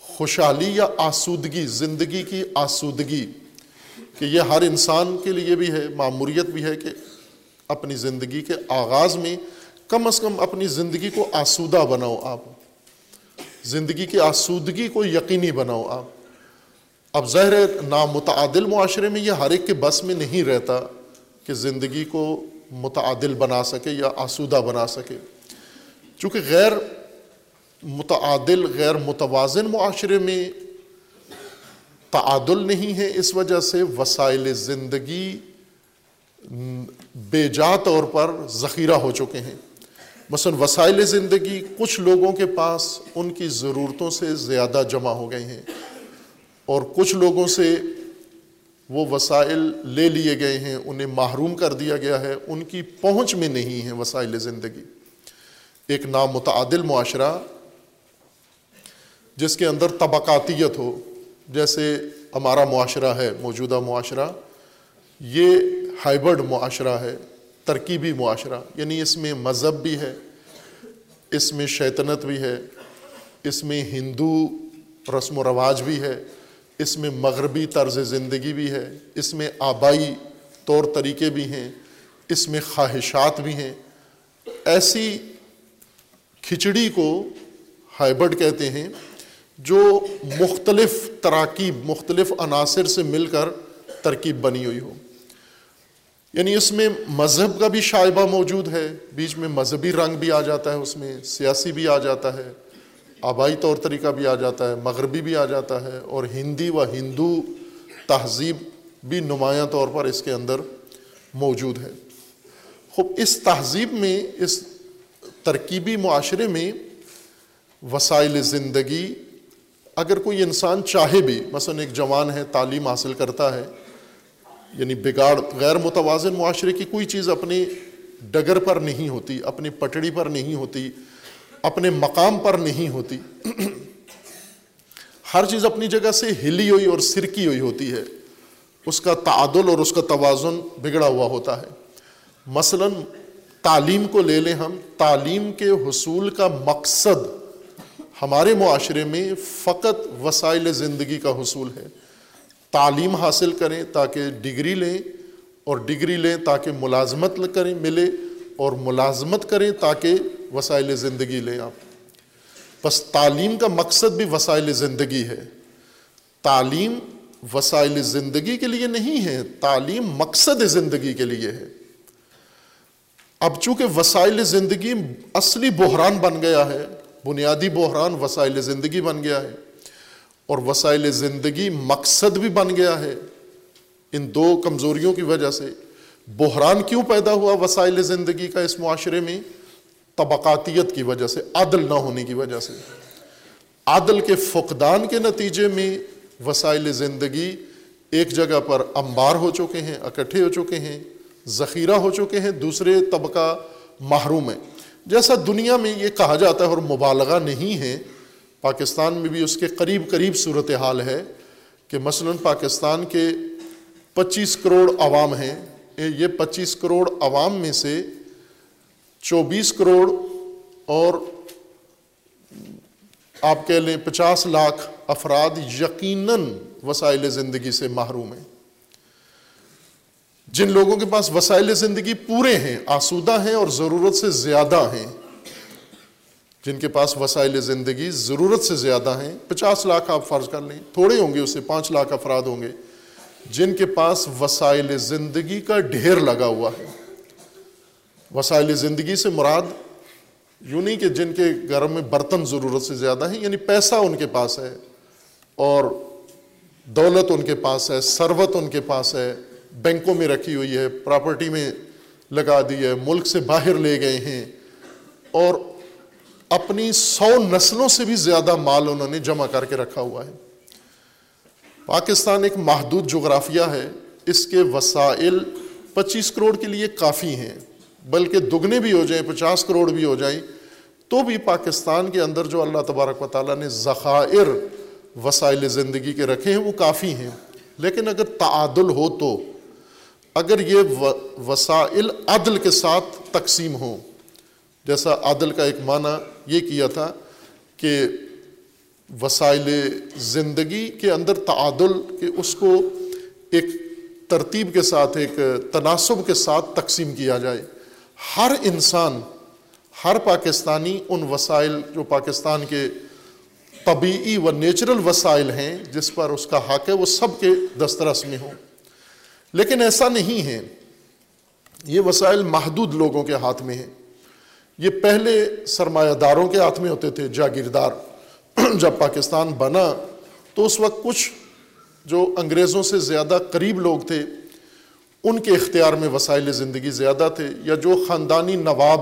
خوشحالی یا آسودگی، زندگی کی آسودگی، کہ یہ ہر انسان کے لیے بھی ہے معموریت بھی ہے کہ اپنی زندگی کے آغاز میں کم از کم اپنی زندگی کو آسودہ بناؤ آپ۔ زندگی کی آسودگی کو یقینی بناؤ آپ۔ اب ظاہر نامتعادل معاشرے میں یہ ہر ایک کے بس میں نہیں رہتا کہ زندگی کو متعادل بنا سکے یا آسودہ بنا سکے۔ چونکہ غیر متعادل، غیر متوازن معاشرے میں تعادل نہیں ہے، اس وجہ سے وسائل زندگی بے جا طور پر ذخیرہ ہو چکے ہیں۔ مثلا وسائل زندگی، کچھ لوگوں کے پاس ان کی ضرورتوں سے زیادہ جمع ہو گئے ہیں۔ اور کچھ لوگوں سے وہ وسائل لے لیے گئے ہیں، انہیں محروم کر دیا گیا ہے۔ ان کی پہنچ میں نہیں ہے وسائل زندگی۔ ایک نامتعادل معاشرہ، جس کے اندر طبقاتیت ہو، جیسے ہمارا معاشرہ ہے، موجودہ معاشرہ، یہ ہائیبرڈ معاشرہ ہے، ترکیبی معاشرہ یعنی اس میں مذہب بھی ہے، اس میں شیطنت بھی ہے، اس میں ہندو رسم و رواج بھی ہے، اس میں مغربی طرز زندگی بھی ہے، اس میں آبائی طور طریقے بھی ہیں، اس میں خواہشات بھی ہیں۔ ایسی کھچڑی کو ہائیبرڈ کہتے ہیں، جو مختلف تراکیب، مختلف عناصر سے مل کر ترکیب بنی ہوئی ہو۔ یعنی اس میں مذہب کا بھی شائبہ موجود ہے، بیچ میں مذہبی رنگ بھی آ جاتا ہے اس میں، سیاسی بھی آ جاتا ہے، آبائی طور طریقہ بھی آ جاتا ہے، مغربی بھی آ جاتا ہے، اور ہندی و ہندو تہذیب بھی نمایاں طور پر اس کے اندر موجود ہے۔ خوب، اس تہذیب میں، اس ترکیبی معاشرے میں وسائل زندگی، اگر کوئی انسان چاہے بھی، مثلا ایک جوان ہے، تعلیم حاصل کرتا ہے یعنی بگاڑ، غیر متوازن معاشرے کی کوئی چیز اپنی ڈگر پر نہیں ہوتی، اپنی پٹڑی پر نہیں ہوتی، اپنے مقام پر نہیں ہوتی۔ ہر چیز اپنی جگہ سے ہلی ہوئی اور سرکی ہوئی ہوتی ہے۔ اس کا تعادل اور اس کا توازن بگڑا ہوا ہوتا ہے۔ مثلا تعلیم کو لے لیں ہم، تعلیم کے حصول کا مقصد ہمارے معاشرے میں فقط وسائل زندگی کا حصول ہے۔ تعلیم حاصل کریں تاکہ ڈگری لیں اور ڈگری لیں تاکہ ملازمت کریں ملے اور ملازمت کریں تاکہ وسائل زندگی لیں آپ۔ بس تعلیم کا مقصد بھی وسائل زندگی ہے۔ تعلیم وسائل زندگی کے لیے نہیں ہے، تعلیم مقصد زندگی کے لیے ہے۔ اب چونکہ وسائل زندگی اصلی بحران بن گیا ہے، بنیادی بحران وسائل زندگی بن گیا ہے۔ اور وسائل زندگی مقصد بھی بن گیا ہے۔ ان دو کمزوریوں کی وجہ سے بحران کیوں پیدا ہوا وسائل زندگی کا اس معاشرے میں؟ طبقاتیت کی وجہ سے، عدل نہ ہونے کی وجہ سے۔ عدل کے فقدان کے نتیجے میں وسائل زندگی ایک جگہ پر انبار ہو چکے ہیں، اکٹھے ہو چکے ہیں، ذخیرہ ہو چکے ہیں، دوسرے طبقہ محروم ہے جیسا دنیا میں یہ کہا جاتا ہے اور مبالغہ نہیں ہے پاکستان میں بھی اس کے قریب قریب صورت حال ہے کہ مثلا پاکستان کے پچیس کروڑ عوام ہیں۔ یہ پچیس کروڑ عوام میں سے چوبیس کروڑ اور آپ کہہ لیں پچاس لاکھ افراد یقیناً وسائل زندگی سے محروم ہیں۔ جن لوگوں کے پاس وسائل زندگی پورے ہیں، آسودہ ہیں اور ضرورت سے زیادہ ہیں۔ جن کے پاس وسائل زندگی ضرورت سے زیادہ ہیں، پچاس لاکھ آپ فرض کر لیں، تھوڑے ہوں گے اسے، پانچ لاکھ افراد ہوں گے، جن کے پاس وسائل زندگی کا ڈھیر لگا ہوا ہے۔ وسائل زندگی سے مراد یوں نہیں کہ جن کے گھر میں برتن ضرورت سے زیادہ ہیں یعنی پیسہ ان کے پاس ہے اور دولت ان کے پاس ہے، ثروت ان کے پاس ہے، بینکوں میں رکھی ہوئی ہے، پراپرٹی میں لگا دی ہے، ملک سے باہر لے گئے ہیں اور اپنی سو نسلوں سے بھی زیادہ مال انہوں نے جمع کر کے رکھا ہوا ہے۔ پاکستان ایک محدود جغرافیہ ہے۔ اس کے وسائل پچیس کروڑ کے لیے کافی ہیں۔ بلکہ دگنے بھی ہو جائیں، پچاس کروڑ بھی ہو جائیں، تو بھی پاکستان کے اندر جو اللہ تبارک و تعالیٰ نے ذخائر وسائل زندگی کے رکھے ہیں، وہ کافی ہیں۔ لیکن اگر تعادل ہو تو، اگر یہ وسائل عدل کے ساتھ تقسیم ہوں جیسا عدل کا ایک معنی یہ کیا تھا کہ وسائل زندگی کے اندر تعادل کہ اس کو ایک ترتیب کے ساتھ، ایک تناسب کے ساتھ تقسیم کیا جائے۔ ہر انسان، ہر پاکستانی ان وسائل جو پاکستان کے طبعی و نیچرل وسائل ہیں، جس پر اس کا حق ہے، وہ سب کے دسترس میں ہوں۔ لیکن ایسا نہیں ہے۔ یہ وسائل محدود لوگوں کے ہاتھ میں ہیں۔ یہ پہلے سرمایہ داروں کے ہاتھ میں ہوتے تھے جاگیردار جب پاکستان بنا، تو اس وقت کچھ جو انگریزوں سے زیادہ قریب لوگ تھے، ان کے اختیار میں وسائل زندگی زیادہ تھے، یا جو خاندانی نواب،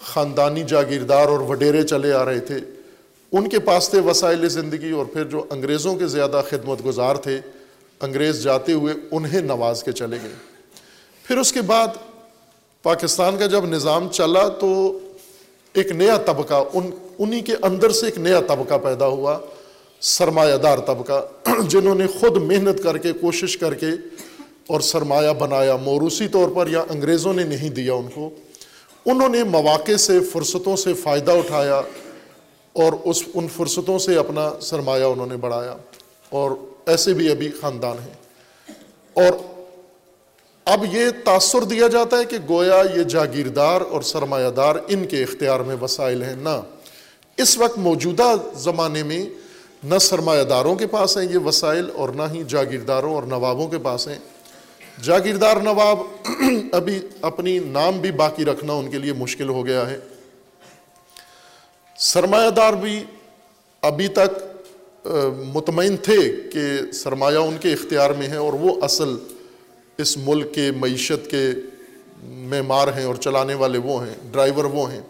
خاندانی جاگیردار اور وڈیرے چلے آ رہے تھے، ان کے پاس تھے وسائل زندگی اور پھر جو انگریزوں کے زیادہ خدمت گزار تھے، انگریز جاتے ہوئے انہیں نواز کے چلے گئے۔ پھر اس کے بعد پاکستان کا جب نظام چلا تو ایک نیا طبقہ، ان، انہی کے اندر سے ایک نیا طبقہ پیدا ہوا سرمایہ دار طبقہ، جنہوں نے خود محنت کر کے، کوشش کر کے اور سرمایہ بنایا موروثی طور پر یا انگریزوں نے نہیں دیا ان کو۔ انہوں نے مواقع سے، فرصتوں سے فائدہ اٹھایا اور اس، ان فرصتوں سے اپنا سرمایہ انہوں نے بڑھایا اور ایسے بھی ابھی خاندان ہیں۔ اور اب یہ تاثر دیا جاتا ہے کہ گویا یہ جاگیردار اور سرمایہ دار ان کے اختیار میں وسائل ہیں، نہ۔ اس وقت موجودہ زمانے میں نہ سرمایہ داروں کے پاس ہیں یہ وسائل اور نہ ہی جاگیرداروں اور نوابوں کے پاس ہیں۔ جاگیردار نواب ابھی اپنی نام بھی باقی رکھنا ان کے لیے مشکل ہو گیا ہے۔ سرمایہ دار بھی ابھی تک مطمئن تھے کہ سرمایہ ان کے اختیار میں ہے اور وہ اصل اس ملک کے معیشت کے معمار ہیں اور چلانے والے وہ ہیں، ڈرائیور وہ ہیں۔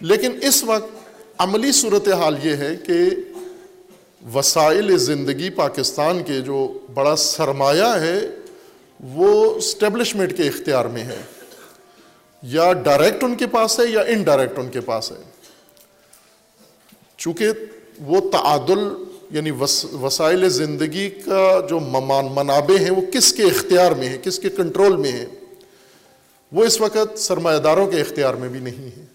لیکن اس وقت عملی صورت حال یہ ہے کہ وسائل زندگی پاکستان کے جو بڑا سرمایہ ہے، وہ اسٹیبلشمنٹ کے اختیار میں ہے۔ یا ڈائریکٹ ان کے پاس ہے یا انڈائریکٹ ان کے پاس ہے۔ چونکہ وہ تعادل یعنی وسائل زندگی کا جو منابع ہیں وہ کس کے اختیار میں ہیں؟ کس کے کنٹرول میں ہیں؟ وہ اس وقت سرمایہ داروں کے اختیار میں بھی نہیں ہیں۔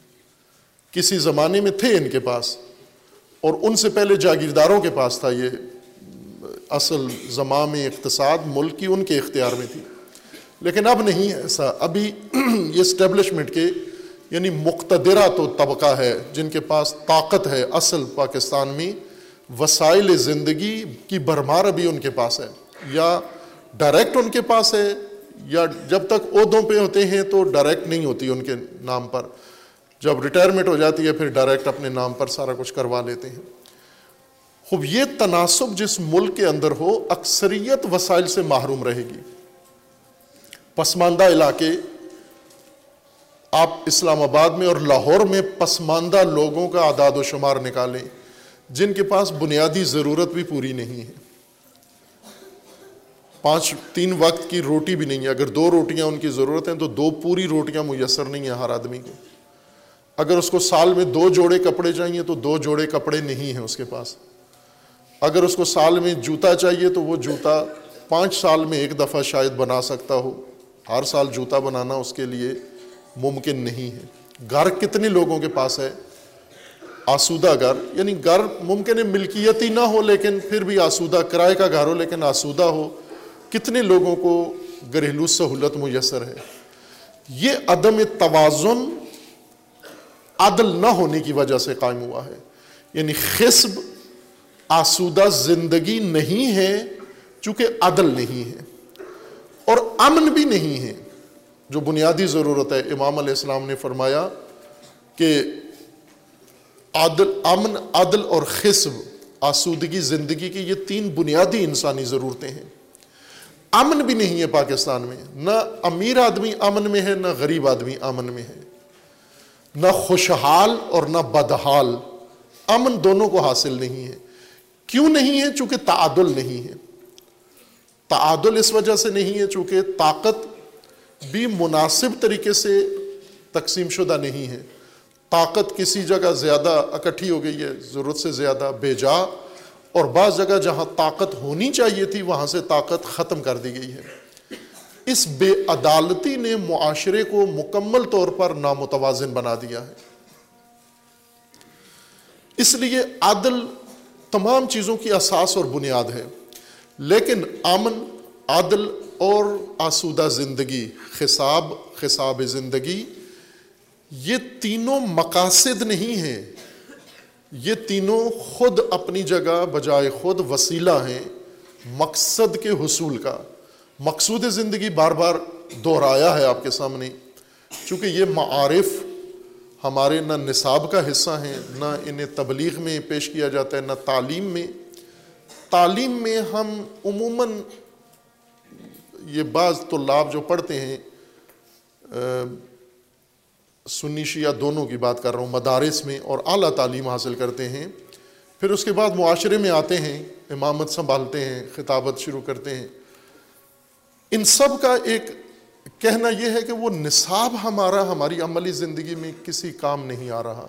کسی زمانے میں تھے ان کے پاس اور ان سے پہلے جاگیرداروں کے پاس تھا یہ اصل زمام اقتصاد، ملک کی ان کے اختیار میں تھی۔ لیکن اب نہیں ایسا۔ ابھی یہ اسٹیبلشمنٹ کے یعنی مقتدرہ تو طبقہ ہے جن کے پاس طاقت ہے اصل پاکستان میں۔ وسائل زندگی کی بھرمار ابھی ان کے پاس ہے، یا ڈائریکٹ ان کے پاس ہے، یا جب تک عہدوں پہ ہوتے ہیں تو ڈائریکٹ نہیں ہوتی ان کے نام پر۔ جب ریٹائرمنٹ ہو جاتی ہے، پھر ڈائریکٹ اپنے نام پر سارا کچھ کروا لیتے ہیں۔ خوب، یہ تناسب جس ملک کے اندر ہو، اکثریت وسائل سے محروم رہے گی۔ پسماندہ علاقے، آپ اسلام آباد میں اور لاہور میں پسماندہ لوگوں کا اعداد و شمار نکالیں۔ جن کے پاس بنیادی ضرورت بھی پوری نہیں ہے۔ پانچ، تین وقت کی روٹی بھی نہیں ہے۔ اگر دو روٹیاں ان کی ضرورت ہیں تو دو پوری روٹیاں میسر نہیں ہیں ہر آدمی کو اگر اس کو سال میں دو جوڑے کپڑے چاہیے تو دو جوڑے کپڑے نہیں ہیں اس کے پاس۔ اگر اس کو سال میں جوتا چاہیے تو وہ جوتا پانچ سال میں ایک دفعہ شاید بنا سکتا ہو۔ ہر سال جوتا بنانا اس کے لیے ممکن نہیں ہے۔ گھر کتنے لوگوں کے پاس ہے؟ آسودہ گھر یعنی گھر ممکن ہے ملکیتی نہ ہو، لیکن پھر بھی آسودہ کرائے کا گھر ہو، لیکن آسودہ ہو۔ کتنے لوگوں کو گھریلو سہولت میسر ہے؟ یہ عدم توازن عدل نہ ہونے کی وجہ سے قائم ہوا ہے۔ یعنی خصب آسودہ زندگی نہیں ہے، چونکہ عدل نہیں ہے۔ اور امن بھی نہیں ہے۔ جو بنیادی ضرورت ہے، امام علیہ السلام نے فرمایا کہ عدل، امن، عدل اور خصب آسودگی، زندگی کی یہ تین بنیادی انسانی ضرورتیں ہیں۔ امن بھی نہیں ہے پاکستان میں۔ نہ امیر آدمی امن میں ہے، نہ غریب آدمی امن میں ہے۔ نہ خوشحال اور نہ بدحال۔ امن دونوں کو حاصل نہیں ہے۔ کیوں نہیں ہے؟ چونکہ تعادل نہیں ہے۔ تعادل اس وجہ سے نہیں ہے چونکہ طاقت بھی مناسب طریقے سے تقسیم شدہ نہیں ہے۔ طاقت کسی جگہ زیادہ اکٹھی ہو گئی ہے، ضرورت سے زیادہ بے جا، اور بعض جگہ جہاں طاقت ہونی چاہیے تھی، وہاں سے طاقت ختم کر دی گئی ہے۔ اس بے عدالتی نے معاشرے کو مکمل طور پر نامتوازن بنا دیا ہے۔ اس لیے عدل تمام چیزوں کی اساس اور بنیاد ہے۔ لیکن امن عدل اور آسودہ زندگی خساب خساب زندگی یہ تینوں مقاصد نہیں ہیں۔ یہ تینوں خود اپنی جگہ بجائے خود وسیلہ ہیں مقصد کے حصول کا۔ مقصود زندگی بار بار دہرایا ہے آپ کے سامنے۔ چونکہ یہ معارف ہمارے نہ نصاب کا حصہ ہیں، نہ انہیں تبلیغ میں پیش کیا جاتا ہے، نہ تعلیم میں۔ تعلیم میں ہم عموماً یہ بعض طلاب جو پڑھتے ہیں سنی شیعہ دونوں کی بات کر رہا ہوں، مدارس میں اور اعلیٰ تعلیم حاصل کرتے ہیں۔ پھر اس کے بعد معاشرے میں آتے ہیں، امامت سنبھالتے ہیں، خطابت شروع کرتے ہیں۔ ان سب کا ایک کہنا یہ ہے کہ وہ نصاب ہمارا، ہماری عملی زندگی میں کسی کام نہیں آ رہا۔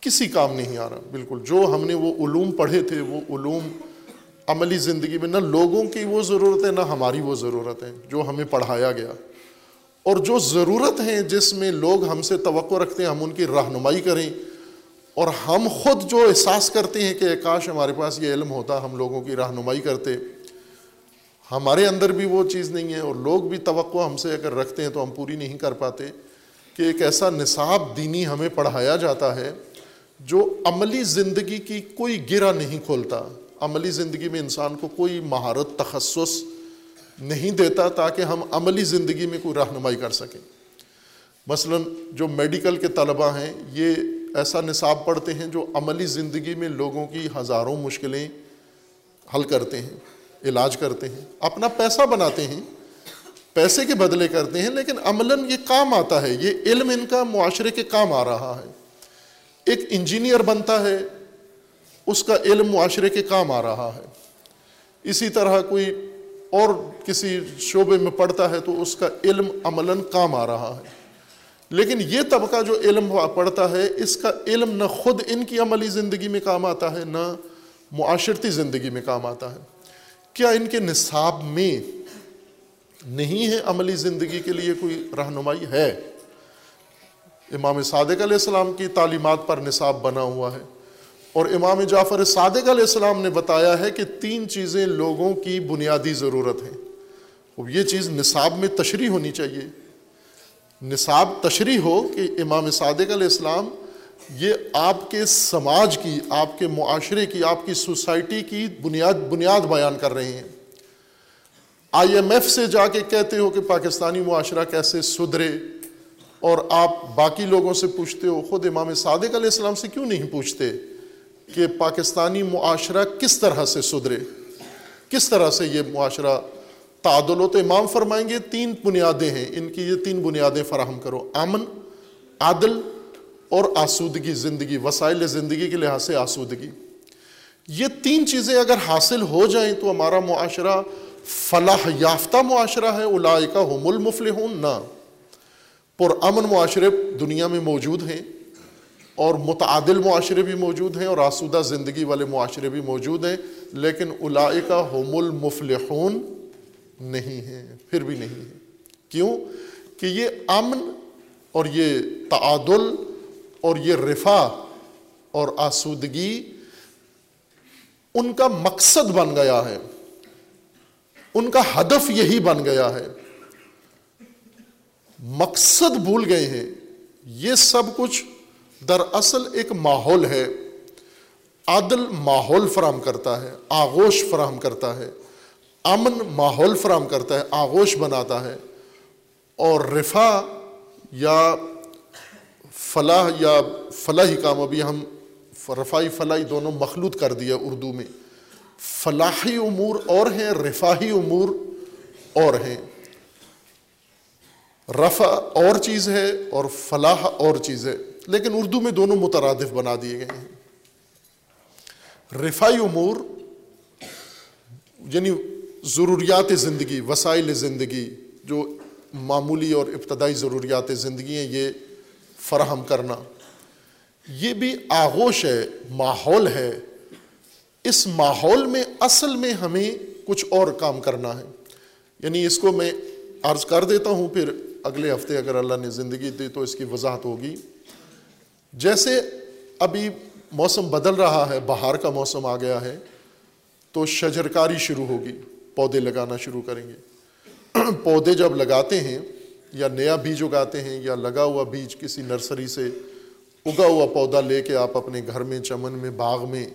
کسی کام نہیں آ رہا، بالکل۔ جو ہم نے وہ علوم پڑھے تھے، وہ علوم عملی زندگی میں نہ لوگوں کی وہ ضرورت ہے، نہ ہماری وہ ضرورت ہے۔ جو ہمیں پڑھایا گیا۔ اور جو ضرورت ہیں جس میں لوگ ہم سے توقع رکھتے ہیں، ہم ان کی رہنمائی کریں۔ اور ہم خود جو احساس کرتے ہیں کہ کاش ہمارے پاس یہ علم ہوتا، ہم لوگوں کی رہنمائی کرتے۔ ہمارے اندر بھی وہ چیز نہیں ہے، اور لوگ بھی توقع ہم سے اگر رکھتے ہیں تو ہم پوری نہیں کر پاتے کہ ایک ایسا نصاب دینی ہمیں پڑھایا جاتا ہے جو عملی زندگی کی کوئی گرا نہیں کھولتا۔ عملی زندگی میں انسان کو کوئی مہارت، تخصص نہیں دیتا تاکہ ہم عملی زندگی میں کوئی رہنمائی کر سکیں۔ مثلا جو میڈیکل کے طلبہ ہیں، یہ ایسا نصاب پڑھتے ہیں جو عملی زندگی میں لوگوں کی ہزاروں مشکلیں حل کرتے ہیں، علاج کرتے ہیں، اپنا پیسہ بناتے ہیں، پیسے کے بدلے کرتے ہیں، لیکن عملاً یہ کام آتا ہے، یہ علم ان کا معاشرے کے کام آ رہا ہے۔ ایک انجینئر بنتا ہے، اس کا علم معاشرے کے کام آ رہا ہے۔ اسی طرح کوئی اور کسی شعبے میں پڑھتا ہے تو اس کا علم عملاً کام آ رہا ہے۔ لیکن یہ طبقہ جو علم پڑھتا ہے، اس کا علم نہ خود ان کی عملی زندگی میں کام آتا ہے، نہ معاشرتی زندگی میں کام آتا ہے۔ کیا ان کے نصاب میں نہیں ہے عملی زندگی کے لیے کوئی رہنمائی؟ ہے۔ امام صادق علیہ السلام کی تعلیمات پر نصاب بنا ہوا ہے۔ اور امام جعفر صادق علیہ السلام نے بتایا ہے کہ تین چیزیں لوگوں کی بنیادی ضرورت ہیں۔ یہ چیز نصاب میں تشریح ہونی چاہیے۔ نصاب تشریح ہو کہ امام صادق علیہ السلام، یہ آپ کے سماج کی، آپ کے معاشرے کی، آپ کی سوسائٹی کی بنیاد بنیاد بیان کر رہے ہیں۔ آئی ایم ایف سے جا کے کہتے ہو کہ پاکستانی معاشرہ کیسے سدھرے اور آپ باقی لوگوں سے پوچھتے ہو، خود امام صادق علیہ السلام سے کیوں نہیں پوچھتے؟ کہ پاکستانی معاشرہ کس طرح سے سدھرے؟ کس طرح سے یہ معاشرہ تعدل و تو امام فرمائیں گے تین بنیادیں ہیں۔ ان کی یہ تین بنیادیں فراہم کرو۔ امن عادل اور آسودگی، زندگی، وسائل زندگی کے لحاظ سے آسودگی۔ یہ تین چیزیں اگر حاصل ہو جائیں تو ہمارا معاشرہ فلاح یافتہ معاشرہ ہے۔ اولائے کا ہم المفلحون نہ پر امن معاشرے دنیا میں موجود ہیں۔ اور متعادل معاشرے بھی موجود ہیں اور آسودہ زندگی والے معاشرے بھی موجود ہیں، لیکن الاائے کا ہوم المفلحون نہیں ہیں، پھر بھی نہیں ہے کیوں؟ کہ یہ امن اور یہ تعادل اور یہ رفا اور آسودگی ان کا مقصد بن گیا ہے۔ ان کا ہدف یہی بن گیا ہے۔ مقصد بھول گئے ہیں۔ یہ سب کچھ دراصل ایک ماحول ہے۔ عادل ماحول فراہم کرتا ہے، آغوش فراہم کرتا ہے، امن ماحول فراہم کرتا ہے، آغوش بناتا ہے۔ اور رفا یا فلاح یا فلاحی کام ابھی ہم رفائی فلاحی دونوں مخلوط کر دیا اردو میں۔ فلاحی امور اور ہیں، رفاہی امور اور ہیں۔ رفع اور چیز ہے اور فلاح اور چیز ہے۔ لیکن اردو میں دونوں مترادف بنا دیے گئے ہیں۔ رفائی امور یعنی ضروریات زندگی، وسائل زندگی، جو معمولی اور ابتدائی ضروریات زندگی ہیں، یہ فراہم کرنا۔ یہ بھی آغوش ہے، ماحول ہے۔ اس ماحول میں، اصل میں ہمیں کچھ اور کام کرنا ہے۔ یعنی اس کو میں عرض کر دیتا ہوں، پھر اگلے ہفتے اگر اللہ نے زندگی دی تو اس کی وضاحت ہوگی۔ جیسے ابھی موسم بدل رہا ہے، بہار کا موسم آ گیا ہے، تو شجرکاری شروع ہوگی، پودے لگانا شروع کریں گے۔ پودے جب لگاتے ہیں یا نیا بیج اگاتے ہیں یا لگا ہوا بیج کسی نرسری سے اگا ہوا پودا لے کے آپ اپنے گھر میں، چمن میں، باغ میں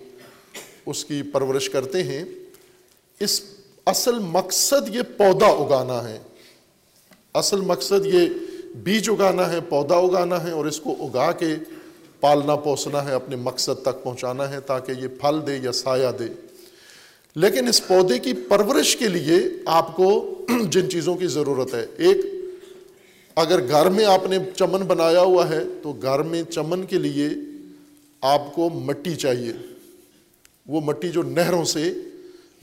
اس کی پرورش کرتے ہیں، اس اصل مقصد یہ پودا اگانا ہے۔ اصل مقصد یہ بیج اگانا ہے، پودا اگانا ہے اور اس کو اگا کے پالنا پوسنا ہے، اپنے مقصد تک پہنچانا ہے تاکہ یہ پھل دے یا سایہ دے۔ لیکن اس پودے کی پرورش کے لیے آپ کو جن چیزوں کی ضرورت ہے۔ ایک، اگر گھر میں آپ نے چمن بنایا ہوا ہے، تو گھر میں چمن کے لیے آپ کو مٹی چاہیے۔ وہ مٹی جو نہروں سے،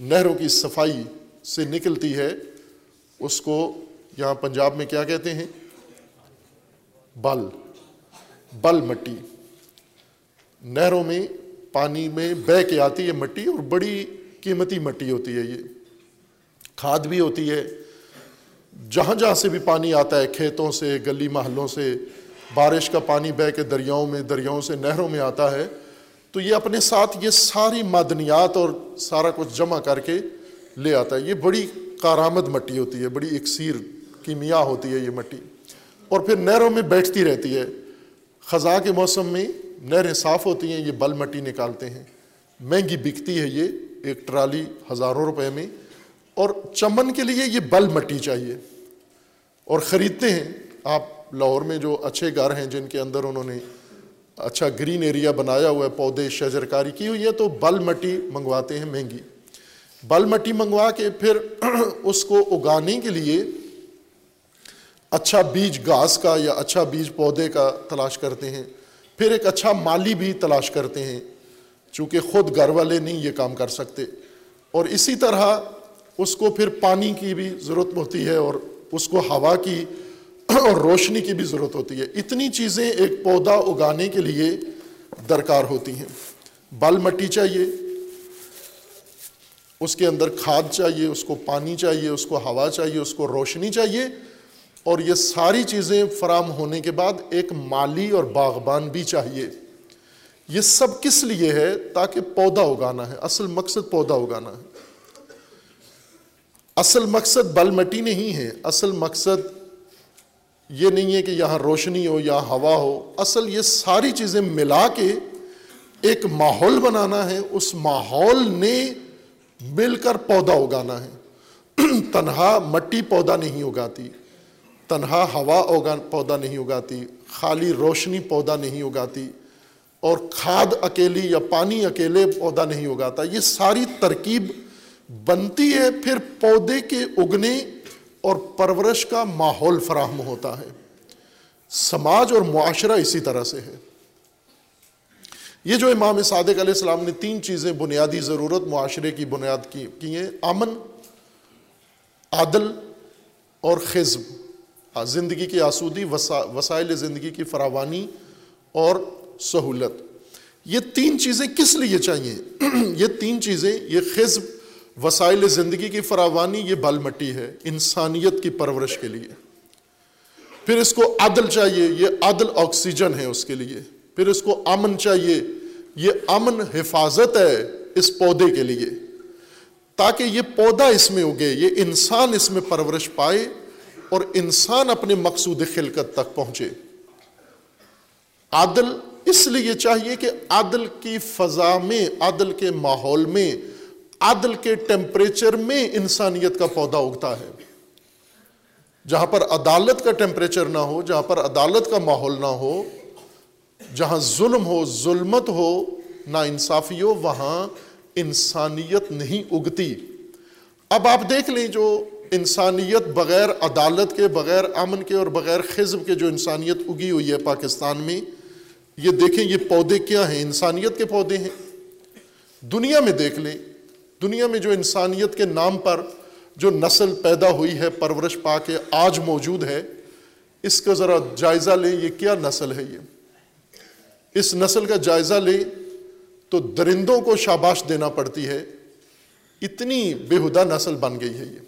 نہروں کی صفائی سے نکلتی ہے، اس کو یہاں پنجاب میں کیا کہتے ہیں؟ بل۔ بل مٹی۔ نہروں میں پانی میں بہ کے آتی ہے مٹی اور بڑی قیمتی مٹی ہوتی ہے یہ۔ کھاد بھی ہوتی ہے۔ جہاں جہاں سے بھی پانی آتا ہے، کھیتوں سے، گلی محلوں سے، بارش کا پانی بہ کے دریاؤں میں، دریاؤں سے نہروں میں آتا ہے۔ تو یہ اپنے ساتھ یہ ساری معدنیات اور سارا کچھ جمع کر کے لے آتا ہے۔ یہ بڑی کارآمد مٹی ہوتی ہے، بڑی اکثیر کیمیا ہوتی ہے یہ مٹی۔ اور پھر نہروں میں بیٹھتی رہتی ہے۔ خزاں کے موسم میں نہریں صاف ہوتی ہیں، یہ بل مٹی نکالتے ہیں۔ مہنگی بکتی ہے یہ ایک ٹرالی ہزاروں روپے میں۔ اور چمن کے لیے یہ بل مٹی چاہیے۔ اور خریدتے ہیں۔ آپ لاہور میں جو اچھے گھر ہیں جن کے اندر انہوں نے اچھا گرین ایریا بنایا ہوا ہے، پودے شجرکاری کی ہوئی ہے تو بل مٹی منگواتے ہیں مہنگی۔ بل مٹی منگوا کے پھر اس کو اگانے کے لیے اچھا بیج گھاس کا یا اچھا بیج پودے کا تلاش کرتے ہیں۔ پھر ایک اچھا مالی بھی تلاش کرتے ہیں، چونکہ خود گھر والے نہیں یہ کام کر سکتے۔ اور اسی طرح اس کو پھر پانی کی بھی ضرورت ہوتی ہے اور اس کو ہوا کی اور روشنی کی بھی ضرورت ہوتی ہے۔ اتنی چیزیں ایک پودا اگانے کے لیے درکار ہوتی ہیں۔ بل مٹی چاہیے، اس کے اندر کھاد چاہیے، اس کو پانی چاہیے، اس کو ہوا چاہیے، اس کو روشنی چاہیے۔ اور یہ ساری چیزیں فراہم ہونے کے بعد ایک مالی اور باغبان بھی چاہیے۔ یہ سب کس لیے ہے؟ تاکہ پودا اگانا ہے۔ اصل مقصد پودا اگانا ہے۔ اصل مقصد بل مٹی نہیں ہے۔ اصل مقصد یہ نہیں ہے کہ یہاں روشنی ہو یا ہوا ہو۔ اصل یہ ساری چیزیں ملا کے ایک ماحول بنانا ہے۔ اس ماحول نے مل کر پودا اگانا ہے۔ تنہا مٹی پودا نہیں اگاتی۔ تنہا ہوا اگا پودا نہیں اگاتی، خالی روشنی پودا نہیں اگاتی، اور کھاد اکیلی یا پانی اکیلے پودا نہیں اگاتا۔ یہ ساری ترکیب بنتی ہے، پھر پودے کے اگنے اور پرورش کا ماحول فراہم ہوتا ہے۔ سماج اور معاشرہ اسی طرح سے ہے۔ یہ جو امام صادق علیہ السلام نے تین چیزیں بنیادی ضرورت معاشرے کی بنیاد کی ہیں، امن عادل اور خزم۔ زندگی کی آسودی وسائل زندگی کی فراوانی اور سہولت۔ یہ تین چیزیں کس لیے چاہیے؟ یہ تین چیزیں، یہ خزب، وسائل زندگی کی فراوانی، یہ بال مٹی ہے، انسانیت کی پرورش کے لیے۔ پھر اس کو عدل چاہیے، یہ عدل آکسیجن ہے اس کے لیے۔ پھر اس کو امن چاہیے، یہ امن حفاظت ہے اس پودے کے لیے۔ تاکہ یہ پودا اس میں اگے، یہ انسان اس میں پرورش پائے اور انسان اپنے مقصود خلقت تک پہنچے۔ عادل اس لیے چاہیے کہ عادل کی فضا میں، عادل کے ماحول میں، عادل کے ٹیمپریچر میں انسانیت کا پودا اگتا ہے۔ جہاں پر عدالت کا ٹیمپریچر نہ ہو، جہاں پر عدالت کا ماحول نہ ہو، جہاں ظلم ہو، ظلمت ہو نا انصافی ہو، وہاں انسانیت نہیں اگتی۔ اب آپ دیکھ لیں جو انسانیت بغیر عدالت کے، بغیر امن کے اور بغیر خزب کے جو انسانیت اگی ہوئی ہے پاکستان میں، یہ دیکھیں یہ پودے کیا ہیں؟ انسانیت کے پودے ہیں۔ دنیا میں دیکھ لیں، دنیا میں جو انسانیت کے نام پر جو نسل پیدا ہوئی ہے، پرورش پا کے آج موجود ہے، اس کا ذرا جائزہ لیں، یہ کیا نسل ہے یہ؟ اس نسل کا جائزہ لیں تو درندوں کو شاباش دینا پڑتی ہے۔ اتنی بےحدہ نسل بن گئی ہے یہ۔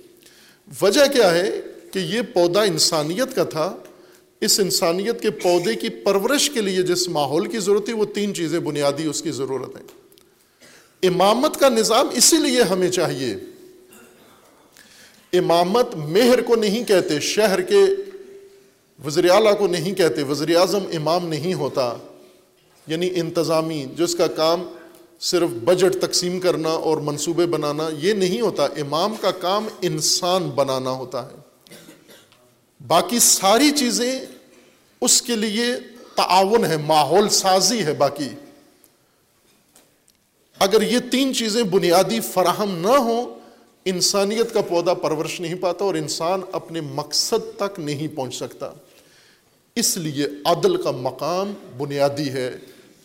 وجہ کیا ہے کہ یہ پودا انسانیت کا تھا؟ اس انسانیت کے پودے کی پرورش کے لیے جس ماحول کی ضرورت ہے وہ تین چیزیں بنیادی اس کی ضرورت ہے امامت کا نظام اسی لیے ہمیں چاہیے۔ امامت مہر کو نہیں کہتے، شہر کے وزیر اعلیٰ کو نہیں کہتے۔ وزیر اعظم امام نہیں ہوتا یعنی انتظامی، جس کا کام صرف بجٹ تقسیم کرنا اور منصوبے بنانا یہ نہیں ہوتا۔ امام کا کام انسان بنانا ہوتا ہے۔ باقی ساری چیزیں اس کے لیے تعاون ہے، ماحول سازی ہے۔ باقی اگر یہ تین چیزیں بنیادی فراہم نہ ہوں، انسانیت کا پودا پرورش نہیں پاتا اور انسان اپنے مقصد تک نہیں پہنچ سکتا۔ اس لیے عدل کا مقام بنیادی ہے۔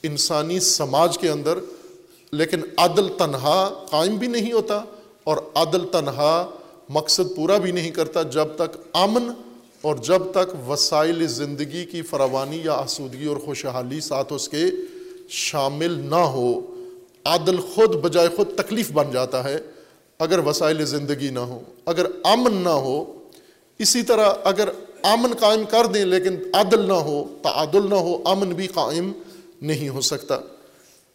انسانی سماج کے اندر لیکن عدل تنہا قائم بھی نہیں ہوتا اور عدل تنہا مقصد پورا بھی نہیں کرتا جب تک امن اور جب تک وسائل زندگی کی فراوانی یا آسودگی اور خوشحالی ساتھ اس کے شامل نہ ہو، عدل خود بجائے خود تکلیف بن جاتا ہے اگر وسائل زندگی نہ ہو، اگر امن نہ ہو، اسی طرح اگر امن قائم کر دیں لیکن عدل نہ ہو، تعادل نہ ہو، امن بھی قائم نہیں ہو سکتا۔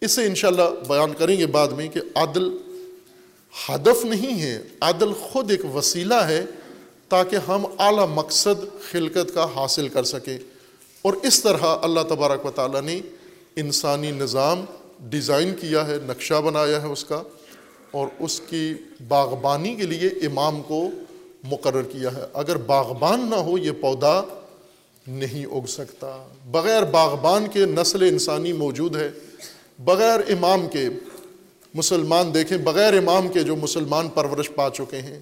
اسے انشاءاللہ بیان کریں گے بعد میں کہ عدل ہدف نہیں ہے، عدل خود ایک وسیلہ ہے تاکہ ہم اعلیٰ مقصد خلقت کا حاصل کر سکیں۔ اور اس طرح اللہ تبارک و تعالیٰ نے انسانی نظام ڈیزائن کیا ہے، نقشہ بنایا ہے اس کا، اور اس کی باغبانی کے لیے امام کو مقرر کیا ہے۔ اگر باغبان نہ ہو، یہ پودا نہیں اگ سکتا۔ بغیر باغبان کے نسل انسانی موجود ہے۔ بغیر امام کے مسلمان دیکھیں، بغیر امام کے جو مسلمان پرورش پا چکے ہیں،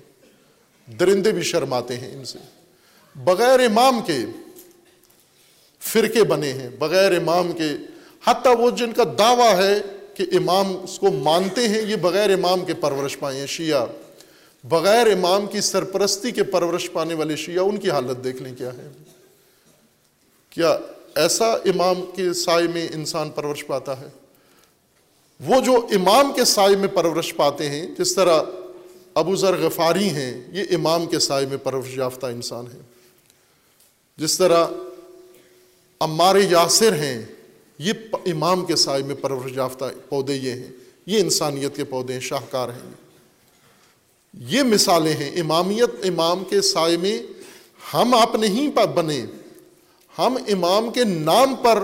درندے بھی شرماتے ہیں ان سے۔ بغیر امام کے فرقے بنے ہیں، بغیر امام کے، حتیٰ وہ جن کا دعویٰ ہے کہ امام اس کو مانتے ہیں، یہ بغیر امام کے پرورش پائے ہیں۔ شیعہ، بغیر امام کی سرپرستی کے پرورش پانے والے شیعہ، ان کی حالت دیکھ لیں کیا ہے۔ کیا ایسا امام کے سائے میں انسان پرورش پاتا ہے؟ وہ جو امام کے سائے میں پرورش پاتے ہیں، جس طرح ابو ذر غفاری ہیں، یہ امام کے سائے میں پرورش یافتہ انسان ہیں۔ جس طرح عمار یاسر ہیں، یہ امام کے سائے میں پرورش یافتہ پودے یہ ہیں۔ یہ انسانیت کے پودے ہیں، شاہکار ہیں۔ یہ مثالیں ہیں، امامیت، امام کے سائے میں ہم آپ نہیں بنے۔ ہم امام کے نام پر،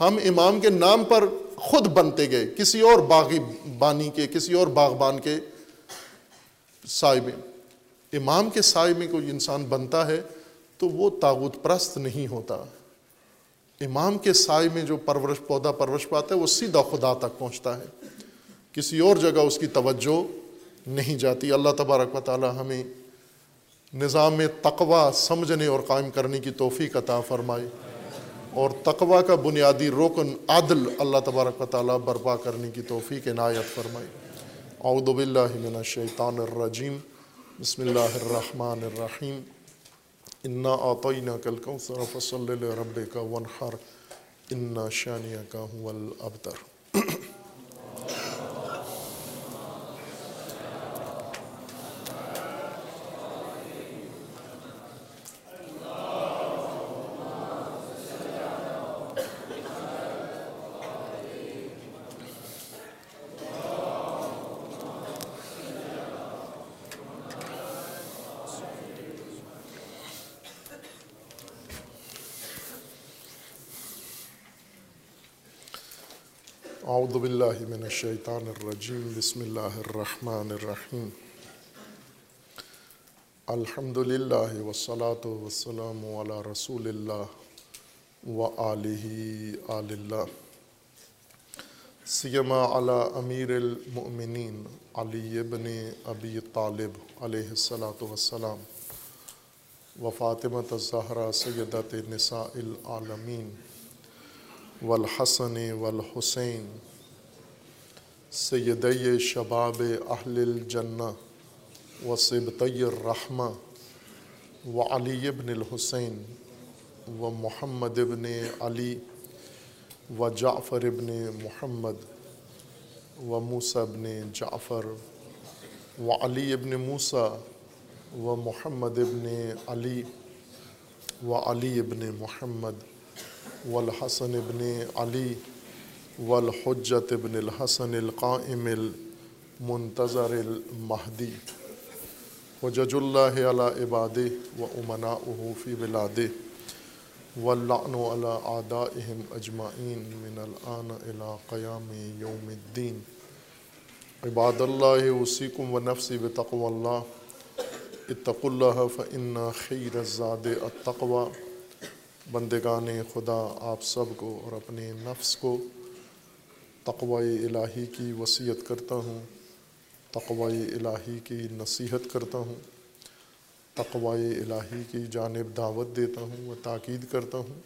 ہم امام کے نام پر خود بنتے گئے، کسی اور باغی بانی کے، کسی اور باغبان کے سائے میں۔ امام کے سائے میں کوئی انسان بنتا ہے تو وہ تاغت پرست نہیں ہوتا۔ امام کے سائے میں جو پرورش، پودا پرورش پاتا ہے، وہ سیدھا خدا تک پہنچتا ہے۔ کسی اور جگہ اس کی توجہ نہیں جاتی۔ اللہ تبارک و تعالی ہمیں نظام تقوی سمجھنے اور قائم کرنے کی توفیق عطا فرمائے۔ اور تقوی کا بنیادی رکن عدل اللہ تبارک و تعالیٰ برپا کرنے کی توفیق عنایت فرمائے اعوذ باللہ من الشیطان الرجیم۔ بسم اللہ الرحمن الرحیم۔ انا آطیناک کل فصل لربک ونحر انا کا هو الابتر اعوذ باللہ من الشیطان الرجیم، بسم اللہ الرحمن الرحیم۔ الحمد للہ وسلاۃ وسلم علی رسول اللہ و علیہ آل اللہ سیما علی امیر المؤمنین علی ابن ابی طالب علیہ السلاۃ وسلام و فاطمۃ الزہرا سیدت نساء العالمین والحسن والحسین سیدی شباب اہل الجنہ و سبطی الرحمہ و علی ابن الحسین و محمد ابن علی و جعفر ابن محمد و موسیٰ ابن جعفر و علی ابن موسیٰ و محمد ابن علی و علی ابن محمد والحسن ابن علی والحجت ابن الحسن القائم المنتظر المہدی، وجج اللہ علی عباد و امنا فی بلاد واللعن علی آدائهم اجمعین من الآن الى قیام یوم الدین۔ عباد اللہ اسیکم و نفسی بتقو اللہ، اتقوا اللہ فإن خیر الزاد التقوی۔ بندگان خدا، آپ سب کو اور اپنے نفس کو تقوی الہی کی وصیت کرتا ہوں، تقوی الہی کی نصیحت کرتا ہوں، تقوی الہی کی جانب دعوت دیتا ہوں و تاکید کرتا ہوں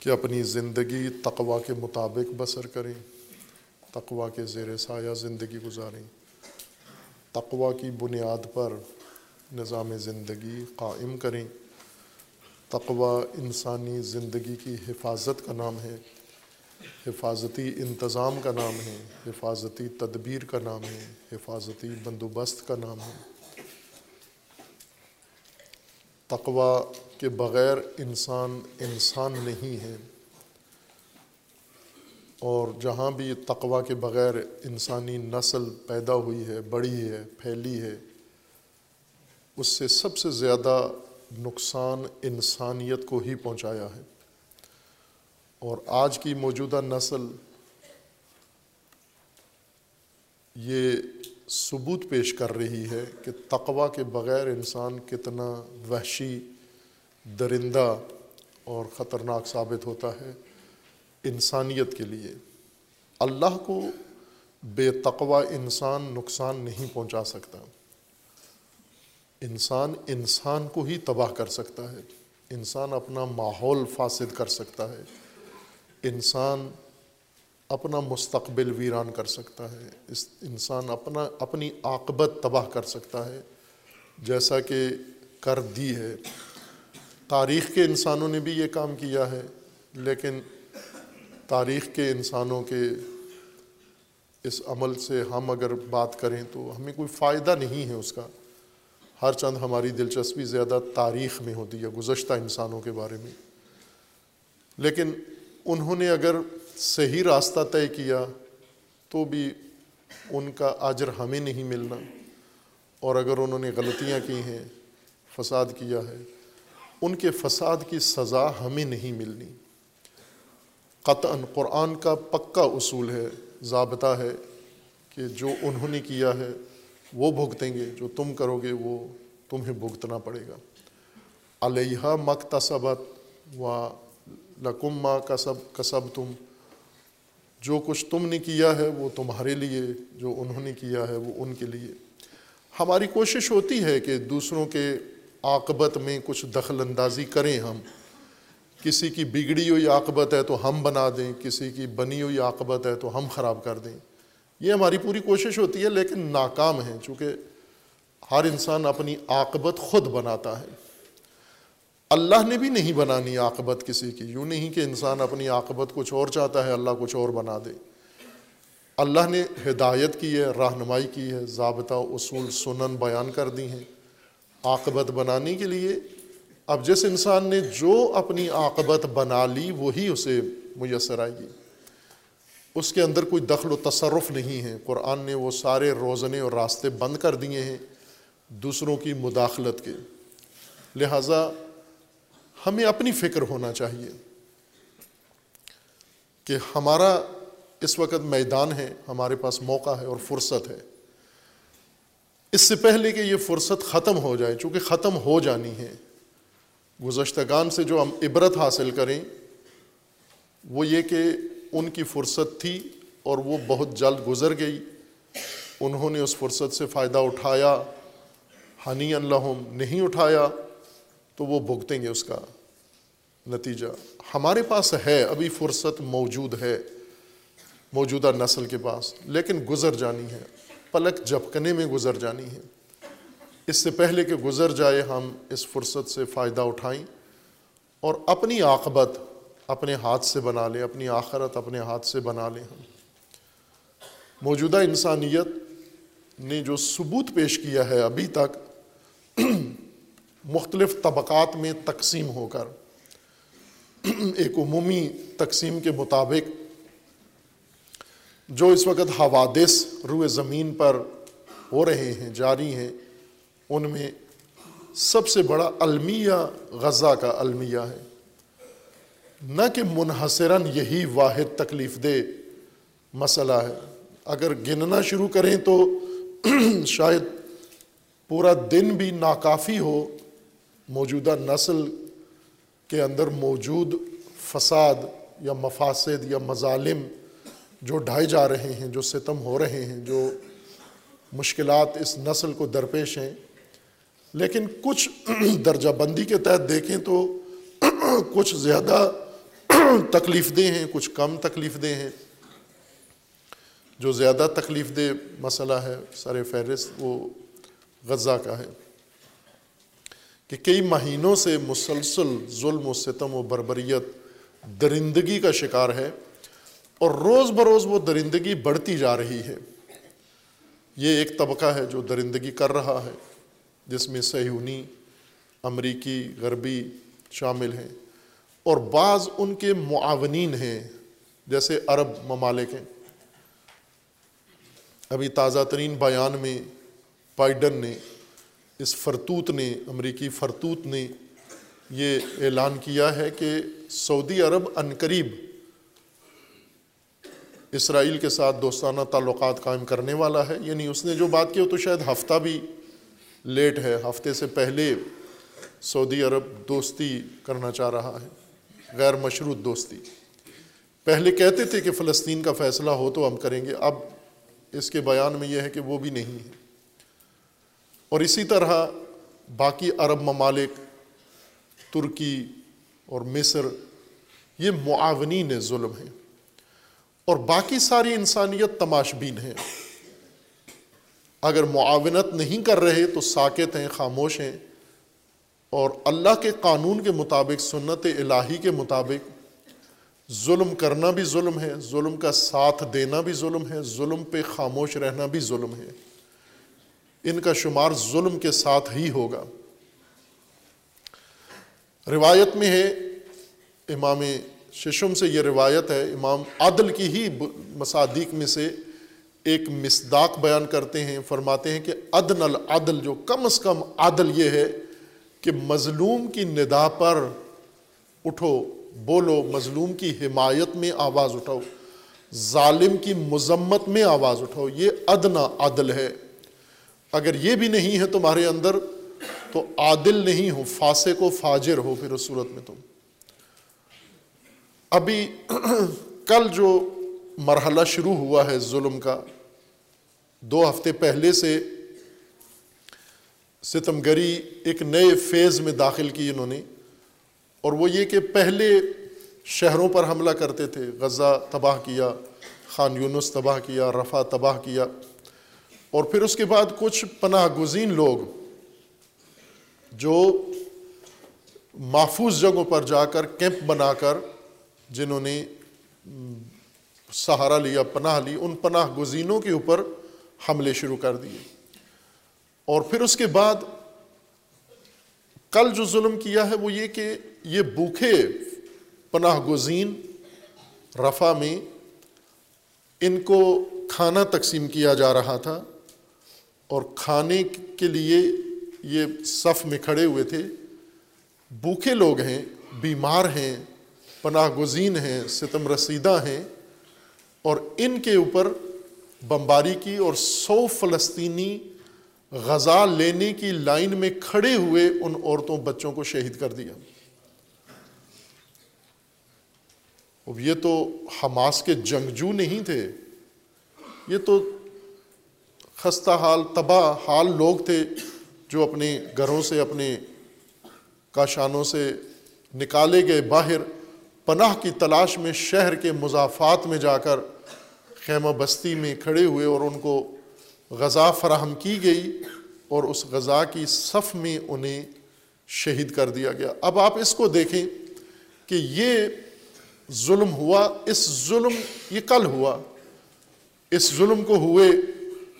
کہ اپنی زندگی تقوی کے مطابق بسر کریں، تقوی کے زیر سایہ زندگی گزاریں۔ تقوی کی بنیاد پر نظام زندگی قائم کریں۔ تقوی انسانی زندگی کی حفاظت کا نام ہے۔ حفاظتی انتظام کا نام ہے، حفاظتی تدبیر کا نام ہے، حفاظتی بندوبست کا نام ہے۔ تقوی کے بغیر انسان انسان نہیں ہے۔ اور جہاں بھی تقوی کے بغیر انسانی نسل پیدا ہوئی ہے، بڑھی ہے، پھیلی ہے، اس سے سب سے زیادہ نقصان انسانیت کو ہی پہنچایا ہے۔ اور آج کی موجودہ نسل یہ ثبوت پیش کر رہی ہے کہ تقوا کے بغیر انسان کتنا وحشی، درندہ اور خطرناک ثابت ہوتا ہے انسانیت کے لیے۔ اللہ کو بے تقوا انسان نقصان نہیں پہنچا سکتا۔ انسان انسان کو ہی تباہ کر سکتا ہے۔ انسان اپنا ماحول فاسد کر سکتا ہے۔ انسان اپنا مستقبل ویران کر سکتا ہے، اس انسان اپنا، اپنی عاقبت تباہ کر سکتا ہے۔ جیسا کہ کر دی ہے۔ تاریخ کے انسانوں نے بھی یہ کام کیا ہے، لیکن تاریخ کے انسانوں کے اس عمل سے ہم اگر بات کریں تو ہمیں کوئی فائدہ نہیں ہے اس کا۔ ہر چند ہماری دلچسپی زیادہ تاریخ میں ہوتی ہے، گزشتہ انسانوں کے بارے میں۔ لیکن انہوں نے اگر صحیح راستہ طے کیا تو بھی ان کا اجر ہمیں نہیں ملنا۔ اور اگر انہوں نے غلطیاں کی ہیں، فساد کیا ہے، ان کے فساد کی سزا ہمیں نہیں ملنی۔ قطعا قرآن کا پکا اصول ہے، ضابطہ ہے کہ جو انہوں نے کیا ہے، وہ بھگتیں گے، جو تم کرو گے، وہ تمہیں بھگتنا پڑے گا۔ علیہ مکتصبت و لکم ما کسب کسب تم جو کچھ تم نے کیا ہے وہ تمہارے لیے، جو انہوں نے کیا ہے وہ ان کے لیے۔ ہماری کوشش ہوتی ہے کہ دوسروں کے عاقبت میں کچھ دخل اندازی کریں ہم۔ کسی کی بگڑی ہوئی عاقبت ہے تو ہم بنا دیں، کسی کی بنی ہوئی عاقبت ہے تو ہم خراب کر دیں۔ یہ ہماری پوری کوشش ہوتی ہے لیکن ناکام ہے چونکہ ہر انسان اپنی عاقبت خود بناتا ہے۔ اللہ نے بھی نہیں بنانی عاقبت کسی کی۔ یوں نہیں کہ انسان اپنی عاقبت کچھ اور چاہتا ہے، اللہ کچھ اور بنا دے۔ اللہ نے ہدایت کی ہے، رہنمائی کی ہے، ضابطہ، اصول، سنن بیان کر دی ہیں۔ عاقبت بنانے کے لیے اب جس انسان نے جو اپنی عاقبت بنا لی، وہی اسے میسر آئے گی۔ اس کے اندر کوئی دخل و تصرف نہیں ہے۔ قرآن نے وہ سارے روزنے اور راستے بند کر دیے ہیں دوسروں کی مداخلت کے۔ لہٰذا ہمیں اپنی فکر ہونا چاہیے کہ ہمارا اس وقت میدان ہے، ہمارے پاس موقع ہے اور فرصت ہے۔ اس سے پہلے کہ یہ فرصت ختم ہو جائے، چونکہ ختم ہو جانی ہے، گزشتگان سے جو ہم عبرت حاصل کریں، وہ یہ کہ ان کی فرصت تھی اور وہ بہت جلد گزر گئی۔ انہوں نے اس فرصت سے فائدہ اٹھایا۔ ہنی اللہ نہیں اٹھایا۔ تو وہ بھگتیں گے اس کا نتیجہ۔ ہمارے پاس ہے، ابھی فرصت موجود ہے، موجودہ نسل کے پاس، لیکن گزر جانی ہے۔ پلک جھپکنے میں گزر جانی ہے۔ اس سے پہلے کہ گزر جائے، ہم اس فرصت سے فائدہ اٹھائیں اور اپنی عاقبت اپنے ہاتھ سے بنا لیں، اپنی آخرت اپنے ہاتھ سے بنا لیں ہم۔ موجودہ انسانیت نے جو ثبوت پیش کیا ہے ابھی تک مختلف طبقات میں تقسیم ہو کر، ایک عمومی تقسیم کے مطابق، جو اس وقت حوادث روئے زمین پر ہو رہے ہیں، جاری ہیں، ان میں سب سے بڑا المیہ غزہ کا المیہ ہے۔ نہ کہ منحصراً یہی واحد تکلیف دہ مسئلہ ہے۔ اگر گننا شروع کریں تو شاید پورا دن بھی ناکافی ہو۔ موجودہ نسل کے اندر موجود فساد یا مفاسد یا مظالم جو ڈھائے جا رہے ہیں، جو ستم ہو رہے ہیں، جو مشکلات اس نسل کو درپیش ہیں۔ لیکن کچھ درجہ بندی کے تحت دیکھیں تو کچھ زیادہ تکلیف دہ ہیں، کچھ کم تکلیف دہ ہیں۔ جو زیادہ تکلیف دہ مسئلہ ہے، سر فہرست وہ غزہ کا ہے۔ کہ کئی مہینوں سے مسلسل ظلم و ستم و بربریت درندگی کا شکار ہے اور روز بروز وہ درندگی بڑھتی جا رہی ہے۔ یہ ایک طبقہ ہے جو درندگی کر رہا ہے، جس میں سہیونی امریکی، غربی شامل ہیں اور بعض ان کے معاونین ہیں، جیسے عرب ممالک ہیں۔ ابھی تازہ ترین بیان میں بائیڈن نے اس فرتوت نے، امریکی فرتوت نے یہ اعلان کیا ہے کہ سعودی عرب عنقریب اسرائیل کے ساتھ دوستانہ تعلقات قائم کرنے والا ہے۔ یعنی اس نے جو بات کی وہ تو شاید ہفتہ بھی لیٹ ہے، ہفتے سے پہلے سعودی عرب دوستی کرنا چاہ رہا ہے، غیر مشروط دوستی۔ پہلے کہتے تھے کہ فلسطین کا فیصلہ ہو تو ہم کریں گے، اب اس کے بیان میں یہ ہے کہ وہ بھی نہیں ہے۔ اور اسی طرح باقی عرب ممالک، ترکی اور مصر، یہ معاونین ظلم ہیں اور باقی ساری انسانیت تماش بین ہے اگر معاونت نہیں کر رہے تو ساکت ہیں، خاموش ہیں اور اللہ کے قانون کے مطابق، سنت الہی کے مطابق ظلم کرنا بھی ظلم ہے، ظلم کا ساتھ دینا بھی ظلم ہے، ظلم پہ خاموش رہنا بھی ظلم ہے۔ ان کا شمار ظلم کے ساتھ ہی ہوگا۔ روایت میں ہے، امام ششم سے یہ روایت ہے، امام عادل کی ہی مصادیق میں سے ایک مصداق بیان کرتے ہیں، فرماتے ہیں کہ عدن العدل، جو کم از کم عدل یہ ہے کہ مظلوم کی ندا پر اٹھو، بولو، مظلوم کی حمایت میں آواز اٹھاؤ، ظالم کی مذمت میں آواز اٹھاؤ، یہ ادنا عدل ہے۔ اگر یہ بھی نہیں ہے تمہارے اندر، تو عادل نہیں ہو، فاسق و فاجر ہو پھر اس صورت میں تم۔ ابھی کل جو مرحلہ شروع ہوا ہے ظلم کا، دو ہفتے پہلے سے ستم گری ایک نئے فیز میں داخل کی انہوں نے، اور وہ یہ کہ پہلے شہروں پر حملہ کرتے تھے، غزہ تباہ کیا، خان یونس تباہ کیا، رفع تباہ کیا۔ اور پھر اس کے بعد کچھ پناہ گزین لوگ جو محفوظ جگہوں پر جا کر کیمپ بنا کر جنہوں نے سہارا لیا، پناہ لی، ان پناہ گزینوں کے اوپر حملے شروع کر دیے۔ اور پھر اس کے بعد کل جو ظلم کیا ہے وہ یہ کہ یہ بھوکھے پناہ گزین رفع میں ان کو کھانا تقسیم کیا جا رہا تھا۔ اور کھانے کے لیے یہ صف میں کھڑے ہوئے تھے۔ بھوکے لوگ ہیں، بیمار ہیں پناہ گزین ہیں، ستم رسیدہ ہیں۔ اور ان کے اوپر بمباری کی اور سو فلسطینی غزہ لینے کی لائن میں کھڑے ہوئے ان عورتوں، بچوں کو شہید کر دیا۔ اب یہ تو حماس کے جنگجو نہیں تھے، یہ تو خستہ حال، تباہ حال لوگ تھے جو اپنے گھروں سے اپنے کاشانوں سے نکالے گئے باہر، پناہ کی تلاش میں شہر کے مضافات میں جا کر خیمہ بستی میں کھڑے ہوئے اور ان کو غذا فراہم کی گئی اور اس غذا کی صف میں انہیں شہید کر دیا گیا۔ اب آپ اس کو دیکھیں کہ یہ ظلم ہوا، اس ظلم، یہ کل ہوا۔ اس ظلم کو ہوئے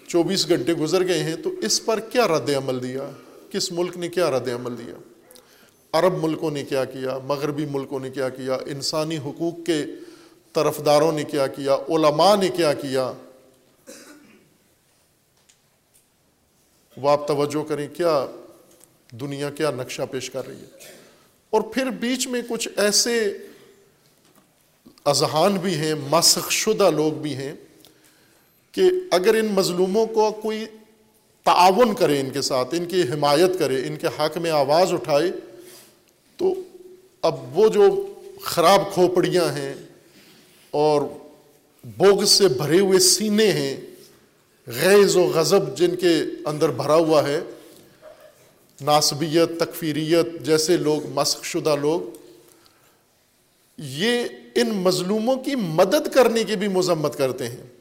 چوبیس گھنٹے گزر گئے ہیں، تو اس پر کیا رد عمل دیا؟ کس ملک نے کیا رد عمل دیا؟ عرب ملکوں نے کیا کیا، مغربی ملکوں نے کیا کیا، انسانی حقوق کے طرفداروں نے کیا کیا، علماء نے کیا کیا؟ وہ آپ توجہ کریں، کیا دنیا کیا نقشہ پیش کر رہی ہے؟ اور پھر بیچ میں کچھ ایسے اذہان بھی ہیں، مسخ شدہ لوگ بھی ہیں کہ اگر ان مظلوموں کو کوئی تعاون کرے ان کے ساتھ، ان کی حمایت کرے، ان کے حق میں آواز اٹھائے، تو اب وہ جو خراب کھوپڑیاں ہیں اور بوگ سے بھرے ہوئے سینے ہیں، غیظ و غضب جن کے اندر بھرا ہوا ہے، ناسبیت، تکفیریت جیسے لوگ، مسخ شدہ لوگ، یہ ان مظلوموں کی مدد کرنے کی بھی مذمت کرتے ہیں۔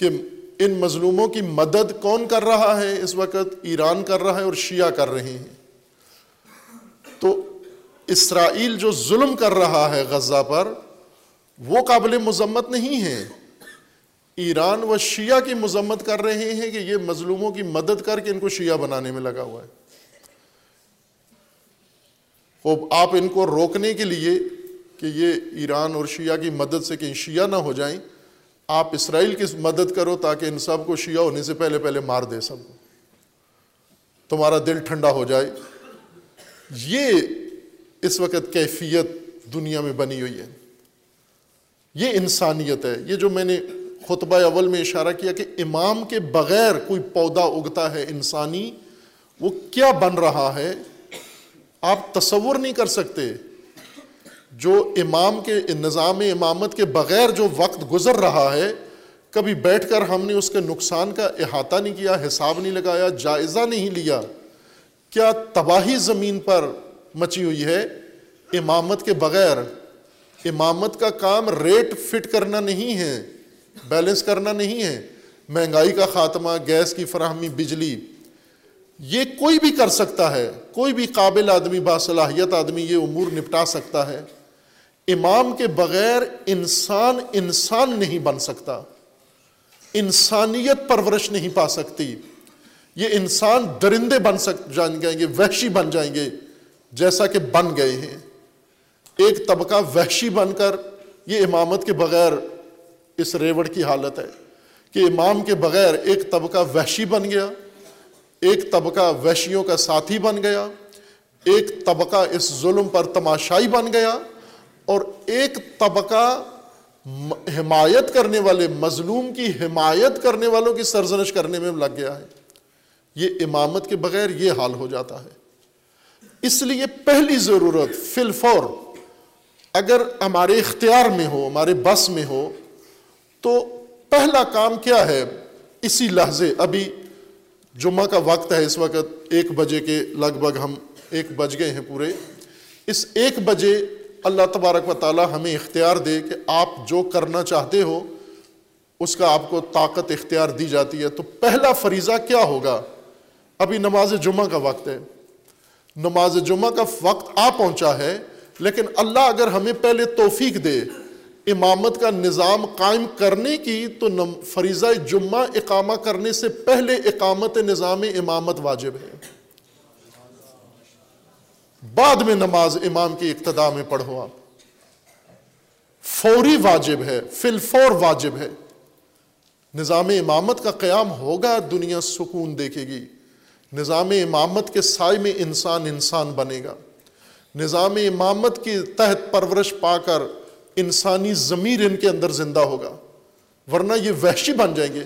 کہ ان مظلوموں کی مدد کون کر رہا ہے اس وقت؟ ایران کر رہا ہے اور شیعہ کر رہے ہیں۔ تو اسرائیل جو ظلم کر رہا ہے غزہ پر، وہ قابل مذمت نہیں ہے۔ ایران و شیعہ کی مذمت کر رہے ہیں کہ یہ مظلوموں کی مدد کر کے ان کو شیعہ بنانے میں لگا ہوا ہے۔ آپ ان کو روکنے کے لیے کہ یہ ایران اور شیعہ کی مدد سے کہیں شیعہ نہ ہو جائیں آپ اسرائیل کی مدد کرو تاکہ ان سب کو شیعہ ہونے سے پہلے پہلے مار دے سب کو۔ تمہارا دل ٹھنڈا ہو جائے۔ یہ اس وقت کیفیت دنیا میں بنی ہوئی ہے۔ یہ انسانیت ہے۔ یہ جو میں نے خطبہ اول میں اشارہ کیا کہ امام کے بغیر کوئی پودا اگتا ہے انسانی، وہ کیا بن رہا ہے؟ آپ تصور نہیں کر سکتے۔ جو امام کے نظام امامت کے بغیر جو وقت گزر رہا ہے، کبھی بیٹھ کر ہم نے اس کے نقصان کا احاطہ نہیں کیا، حساب نہیں لگایا، جائزہ نہیں لیا، کیا تباہی زمین پر مچی ہوئی ہے؟ امامت کے بغیر۔ امامت کا کام ریٹ فٹ کرنا نہیں ہے، بیلنس کرنا نہیں ہے۔ مہنگائی کا خاتمہ، گیس کی فراہمی، بجلی۔ یہ کوئی بھی کر سکتا ہے، کوئی بھی قابل آدمی، باصلاحیت آدمی یہ امور نپٹا سکتا ہے۔ امام کے بغیر انسان انسان نہیں بن سکتا۔ انسانیت پرورش نہیں پا سکتی۔ یہ انسان درندے بن سک، جان جائیں گے وحشی بن جائیں گے، جیسا کہ بن گئے ہیں۔ ایک طبقہ وحشی بن کر یہ امامت کے بغیر اس ریوڑ کی حالت ہے کہ امام کے بغیر ایک طبقہ وحشی بن گیا، ایک طبقہ وحشیوں کا ساتھی بن گیا، ایک طبقہ اس ظلم پر تماشائی بن گیا اور ایک طبقہ حمایت کرنے والے، مظلوم کی حمایت کرنے والوں کی سرزنش کرنے میں لگ گیا ہے۔ یہ امامت کے بغیر یہ حال ہو جاتا ہے۔ اس لیے پہلی ضرورت فل فور، اگر ہمارے اختیار میں ہو، ہمارے بس میں ہو، تو پہلا کام کیا ہے؟ اسی لحظے، ابھی جمعہ کا وقت ہے، اس وقت ایک بجے کے لگ بھگ ہم ایک بج گئے ہیں پورے۔ اس ایک بجے اللہ تبارک و تعالیٰ ہمیں اختیار دے کہ آپ جو کرنا چاہتے ہو، اس کا آپ کو طاقت اختیار دی جاتی ہے۔ تو پہلا فریضہ کیا ہوگا؟ ابھی نماز جمعہ کا وقت ہے۔ نماز جمعہ کا وقت آ پہنچا ہے، لیکن اللہ اگر ہمیں پہلے توفیق دے امامت کا نظام قائم کرنے کی، تو فریضہ جمعہ اقامہ کرنے سے پہلے اقامت نظام امامت واجب ہے۔ بعد میں نماز امام کی اقتدا میں پڑھو آپ۔ فوری واجب ہے، فل فور واجب ہے۔ نظام امامت کا قیام ہوگا، دنیا سکون دیکھے گی۔ نظام امامت کے سائے میں انسان انسان بنے گا۔ نظام امامت کی تحت پرورش پا کر انسانی ضمیر ان کے اندر زندہ ہوگا۔ ورنہ یہ وحشی بن جائیں گے۔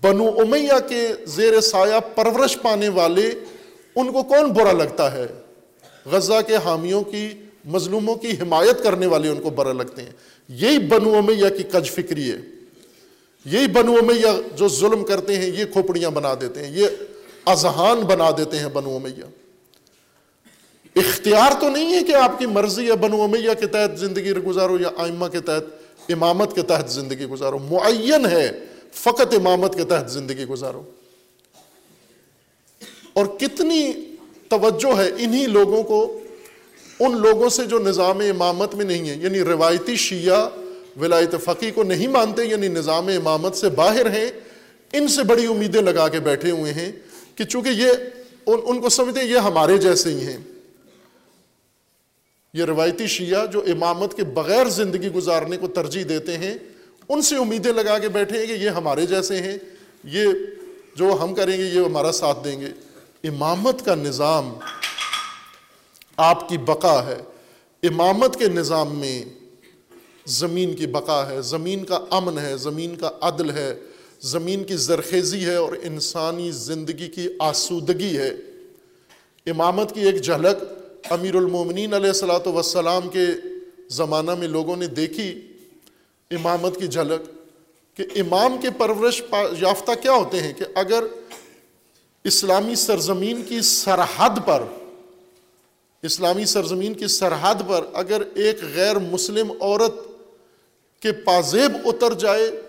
بنو امیہ کے زیر سایہ پرورش پانے والے، ان کو کون برا لگتا ہے؟ غزہ کے حامیوں کی مظلوموں کی حمایت کرنے والے ان کو برا لگتے ہیں۔ یہی بنو امیہ کی کج فکری ہے۔ یہی بنو امیہ جو ظلم کرتے ہیں، یہ کھوپڑیاں بنا دیتے ہیں۔ یہ اذہان بنا دیتے ہیں بنو امیہ اختیار تو نہیں ہے کہ آپ کی مرضی یا بنو امیہ کے تحت زندگی گزارو یا آئمہ کے تحت امامت کے تحت زندگی گزارو۔ معین ہے، فقط امامت کے تحت زندگی گزارو۔ اور کتنی توجہ ہے انہی لوگوں کو، ان لوگوں سے جو نظام امامت میں نہیں ہے یعنی روایتی شیعہ، ولایت فقی کو نہیں مانتے یعنی نظام امامت سے باہر ہیں، ان سے بڑی امیدیں لگا کے بیٹھے ہوئے ہیں کہ چونکہ یہ، ان ان کو سمجھتے یہ ہمارے جیسے ہی ہیں۔ یہ روایتی شیعہ جو امامت کے بغیر زندگی گزارنے کو ترجیح دیتے ہیں، ان سے امیدیں لگا کے بیٹھے ہیں کہ یہ ہمارے جیسے ہیں، یہ جو ہم کریں گے، یہ ہمارا ساتھ دیں گے۔ امامت کا نظام آپ کی بقا ہے۔ امامت کے نظام میں زمین کی بقا ہے۔ زمین کا امن ہے۔ زمین کا عدل ہے۔ زمین کی زرخیزی ہے اور انسانی زندگی کی آسودگی ہے۔ امامت کی ایک جھلک امیر المومنین علیہ السلاۃ وسلام کے زمانہ میں لوگوں نے دیکھی۔ امامت کی جھلک کہ امام کے پرورش یافتہ کیا ہوتے ہیں کہ اگر اسلامی سرزمین کی سرحد پر، اسلامی سرزمین کی سرحد پر اگر ایک غیر مسلم عورت کے پازیب اتر جائے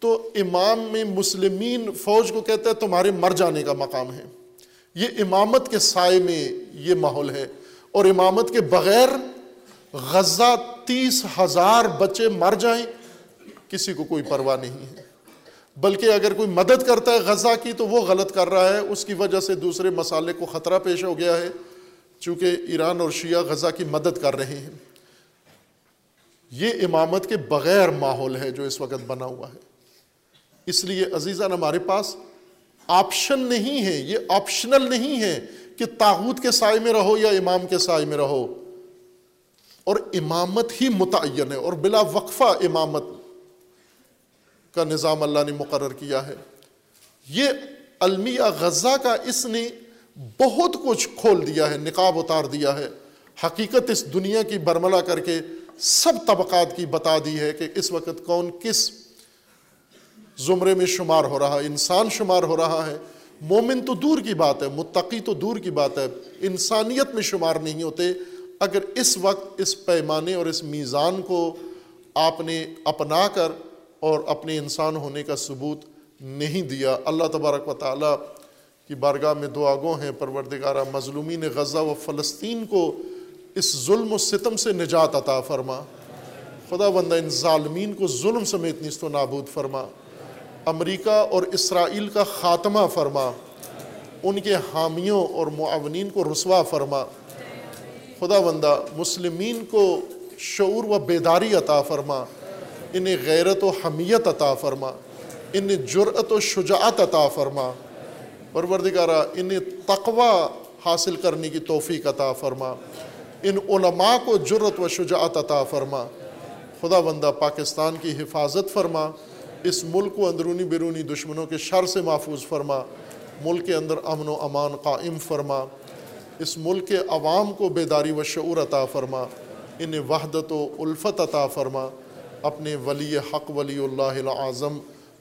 تو امام میں مسلمین فوج کو کہتا ہے تمہارے مر جانے کا مقام ہے۔ یہ امامت کے سائے میں یہ ماحول ہے۔ اور امامت کے بغیر غزہ تیس ہزار بچے مر جائیں، کسی کو کوئی پرواہ نہیں ہے۔ بلکہ اگر کوئی مدد کرتا ہے غزہ کی تو وہ غلط کر رہا ہے، اس کی وجہ سے دوسرے مسالے کو خطرہ پیش ہو گیا ہے، چونکہ ایران اور شیعہ غزہ کی مدد کر رہے ہیں۔ یہ امامت کے بغیر ماحول ہے جو اس وقت بنا ہوا ہے۔ اس لیے عزیزان، ہمارے پاس آپشن نہیں ہے، یہ آپشنل نہیں ہے کہ تاغوت کے سائے میں رہو یا امام کے سائے میں رہو۔ اور امامت ہی متعین ہے اور بلا وقفہ امامت۔ کا نظام اللہ نے مقرر کیا ہے۔ یہ المیہ غزہ کا اس نے بہت کچھ کھول دیا ہے، نقاب اتار دیا ہے۔ حقیقت اس دنیا کی برملا کر کے سب طبقات کی بتا دی ہے کہ اس وقت کون کس زمرے میں شمار ہو رہا ہے انسان شمار ہو رہا ہے۔ مومن تو دور کی بات ہے، متقی تو دور کی بات ہے۔ انسانیت میں شمار نہیں ہوتے۔ اگر اس وقت اس پیمانے اور اس میزان کو آپ نے اپنا کر اور اپنے انسان ہونے کا ثبوت نہیں دیا۔ اللہ تبارک و تعالیٰ کی بارگاہ میں دعا گو ہیں۔ پروردگارہ، مظلومین غزہ و فلسطین کو اس ظلم و ستم سے نجات عطا فرما۔ خدا بندہ، ان ظالمین کو ظلم سمیت نیست و نابود فرما۔ امریکہ اور اسرائیل کا خاتمہ فرما۔ ان کے حامیوں اور معاونین کو رسوا فرما۔ خدا بندہ، مسلمین کو شعور و بیداری عطا فرما۔ انہیں غیرت و حمیت عطا فرما، انہیں جرأت و شجاعت عطا فرما۔ پروردگارہ، انہیں تقوی حاصل کرنے کی توفیق عطا فرما۔ ان علماء کو جرت و شجاعت عطا فرما۔ خدا بندہ، پاکستان کی حفاظت فرما۔ اس ملک کو اندرونی بیرونی دشمنوں کے شر سے محفوظ فرما۔ ملک کے اندر امن و امان قائم فرما۔ اس ملک کے عوام کو بیداری و شعور عطا فرما۔ انہیں وحدت و الفت عطا فرما۔ اپنے ولی حق ولی اللہ العظم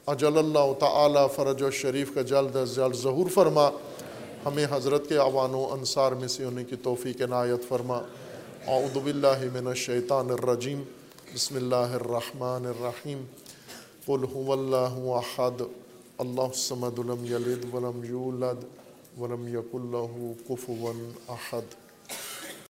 اجل اللہ تعالی فرج و شریف کا جلد از جلد ظہور فرما۔ ہمیں حضرت کے عوان و انصار میں سے ہونے کی توفیق عنایت فرما۔ اعوذ باللہ من الشیطان الرجیم۔ بسم اللہ الرحمن الرحیم۔ قل هو الله احد۔ الله الصمد لم يلد ولم يولد ولم يكن له كفوا احد۔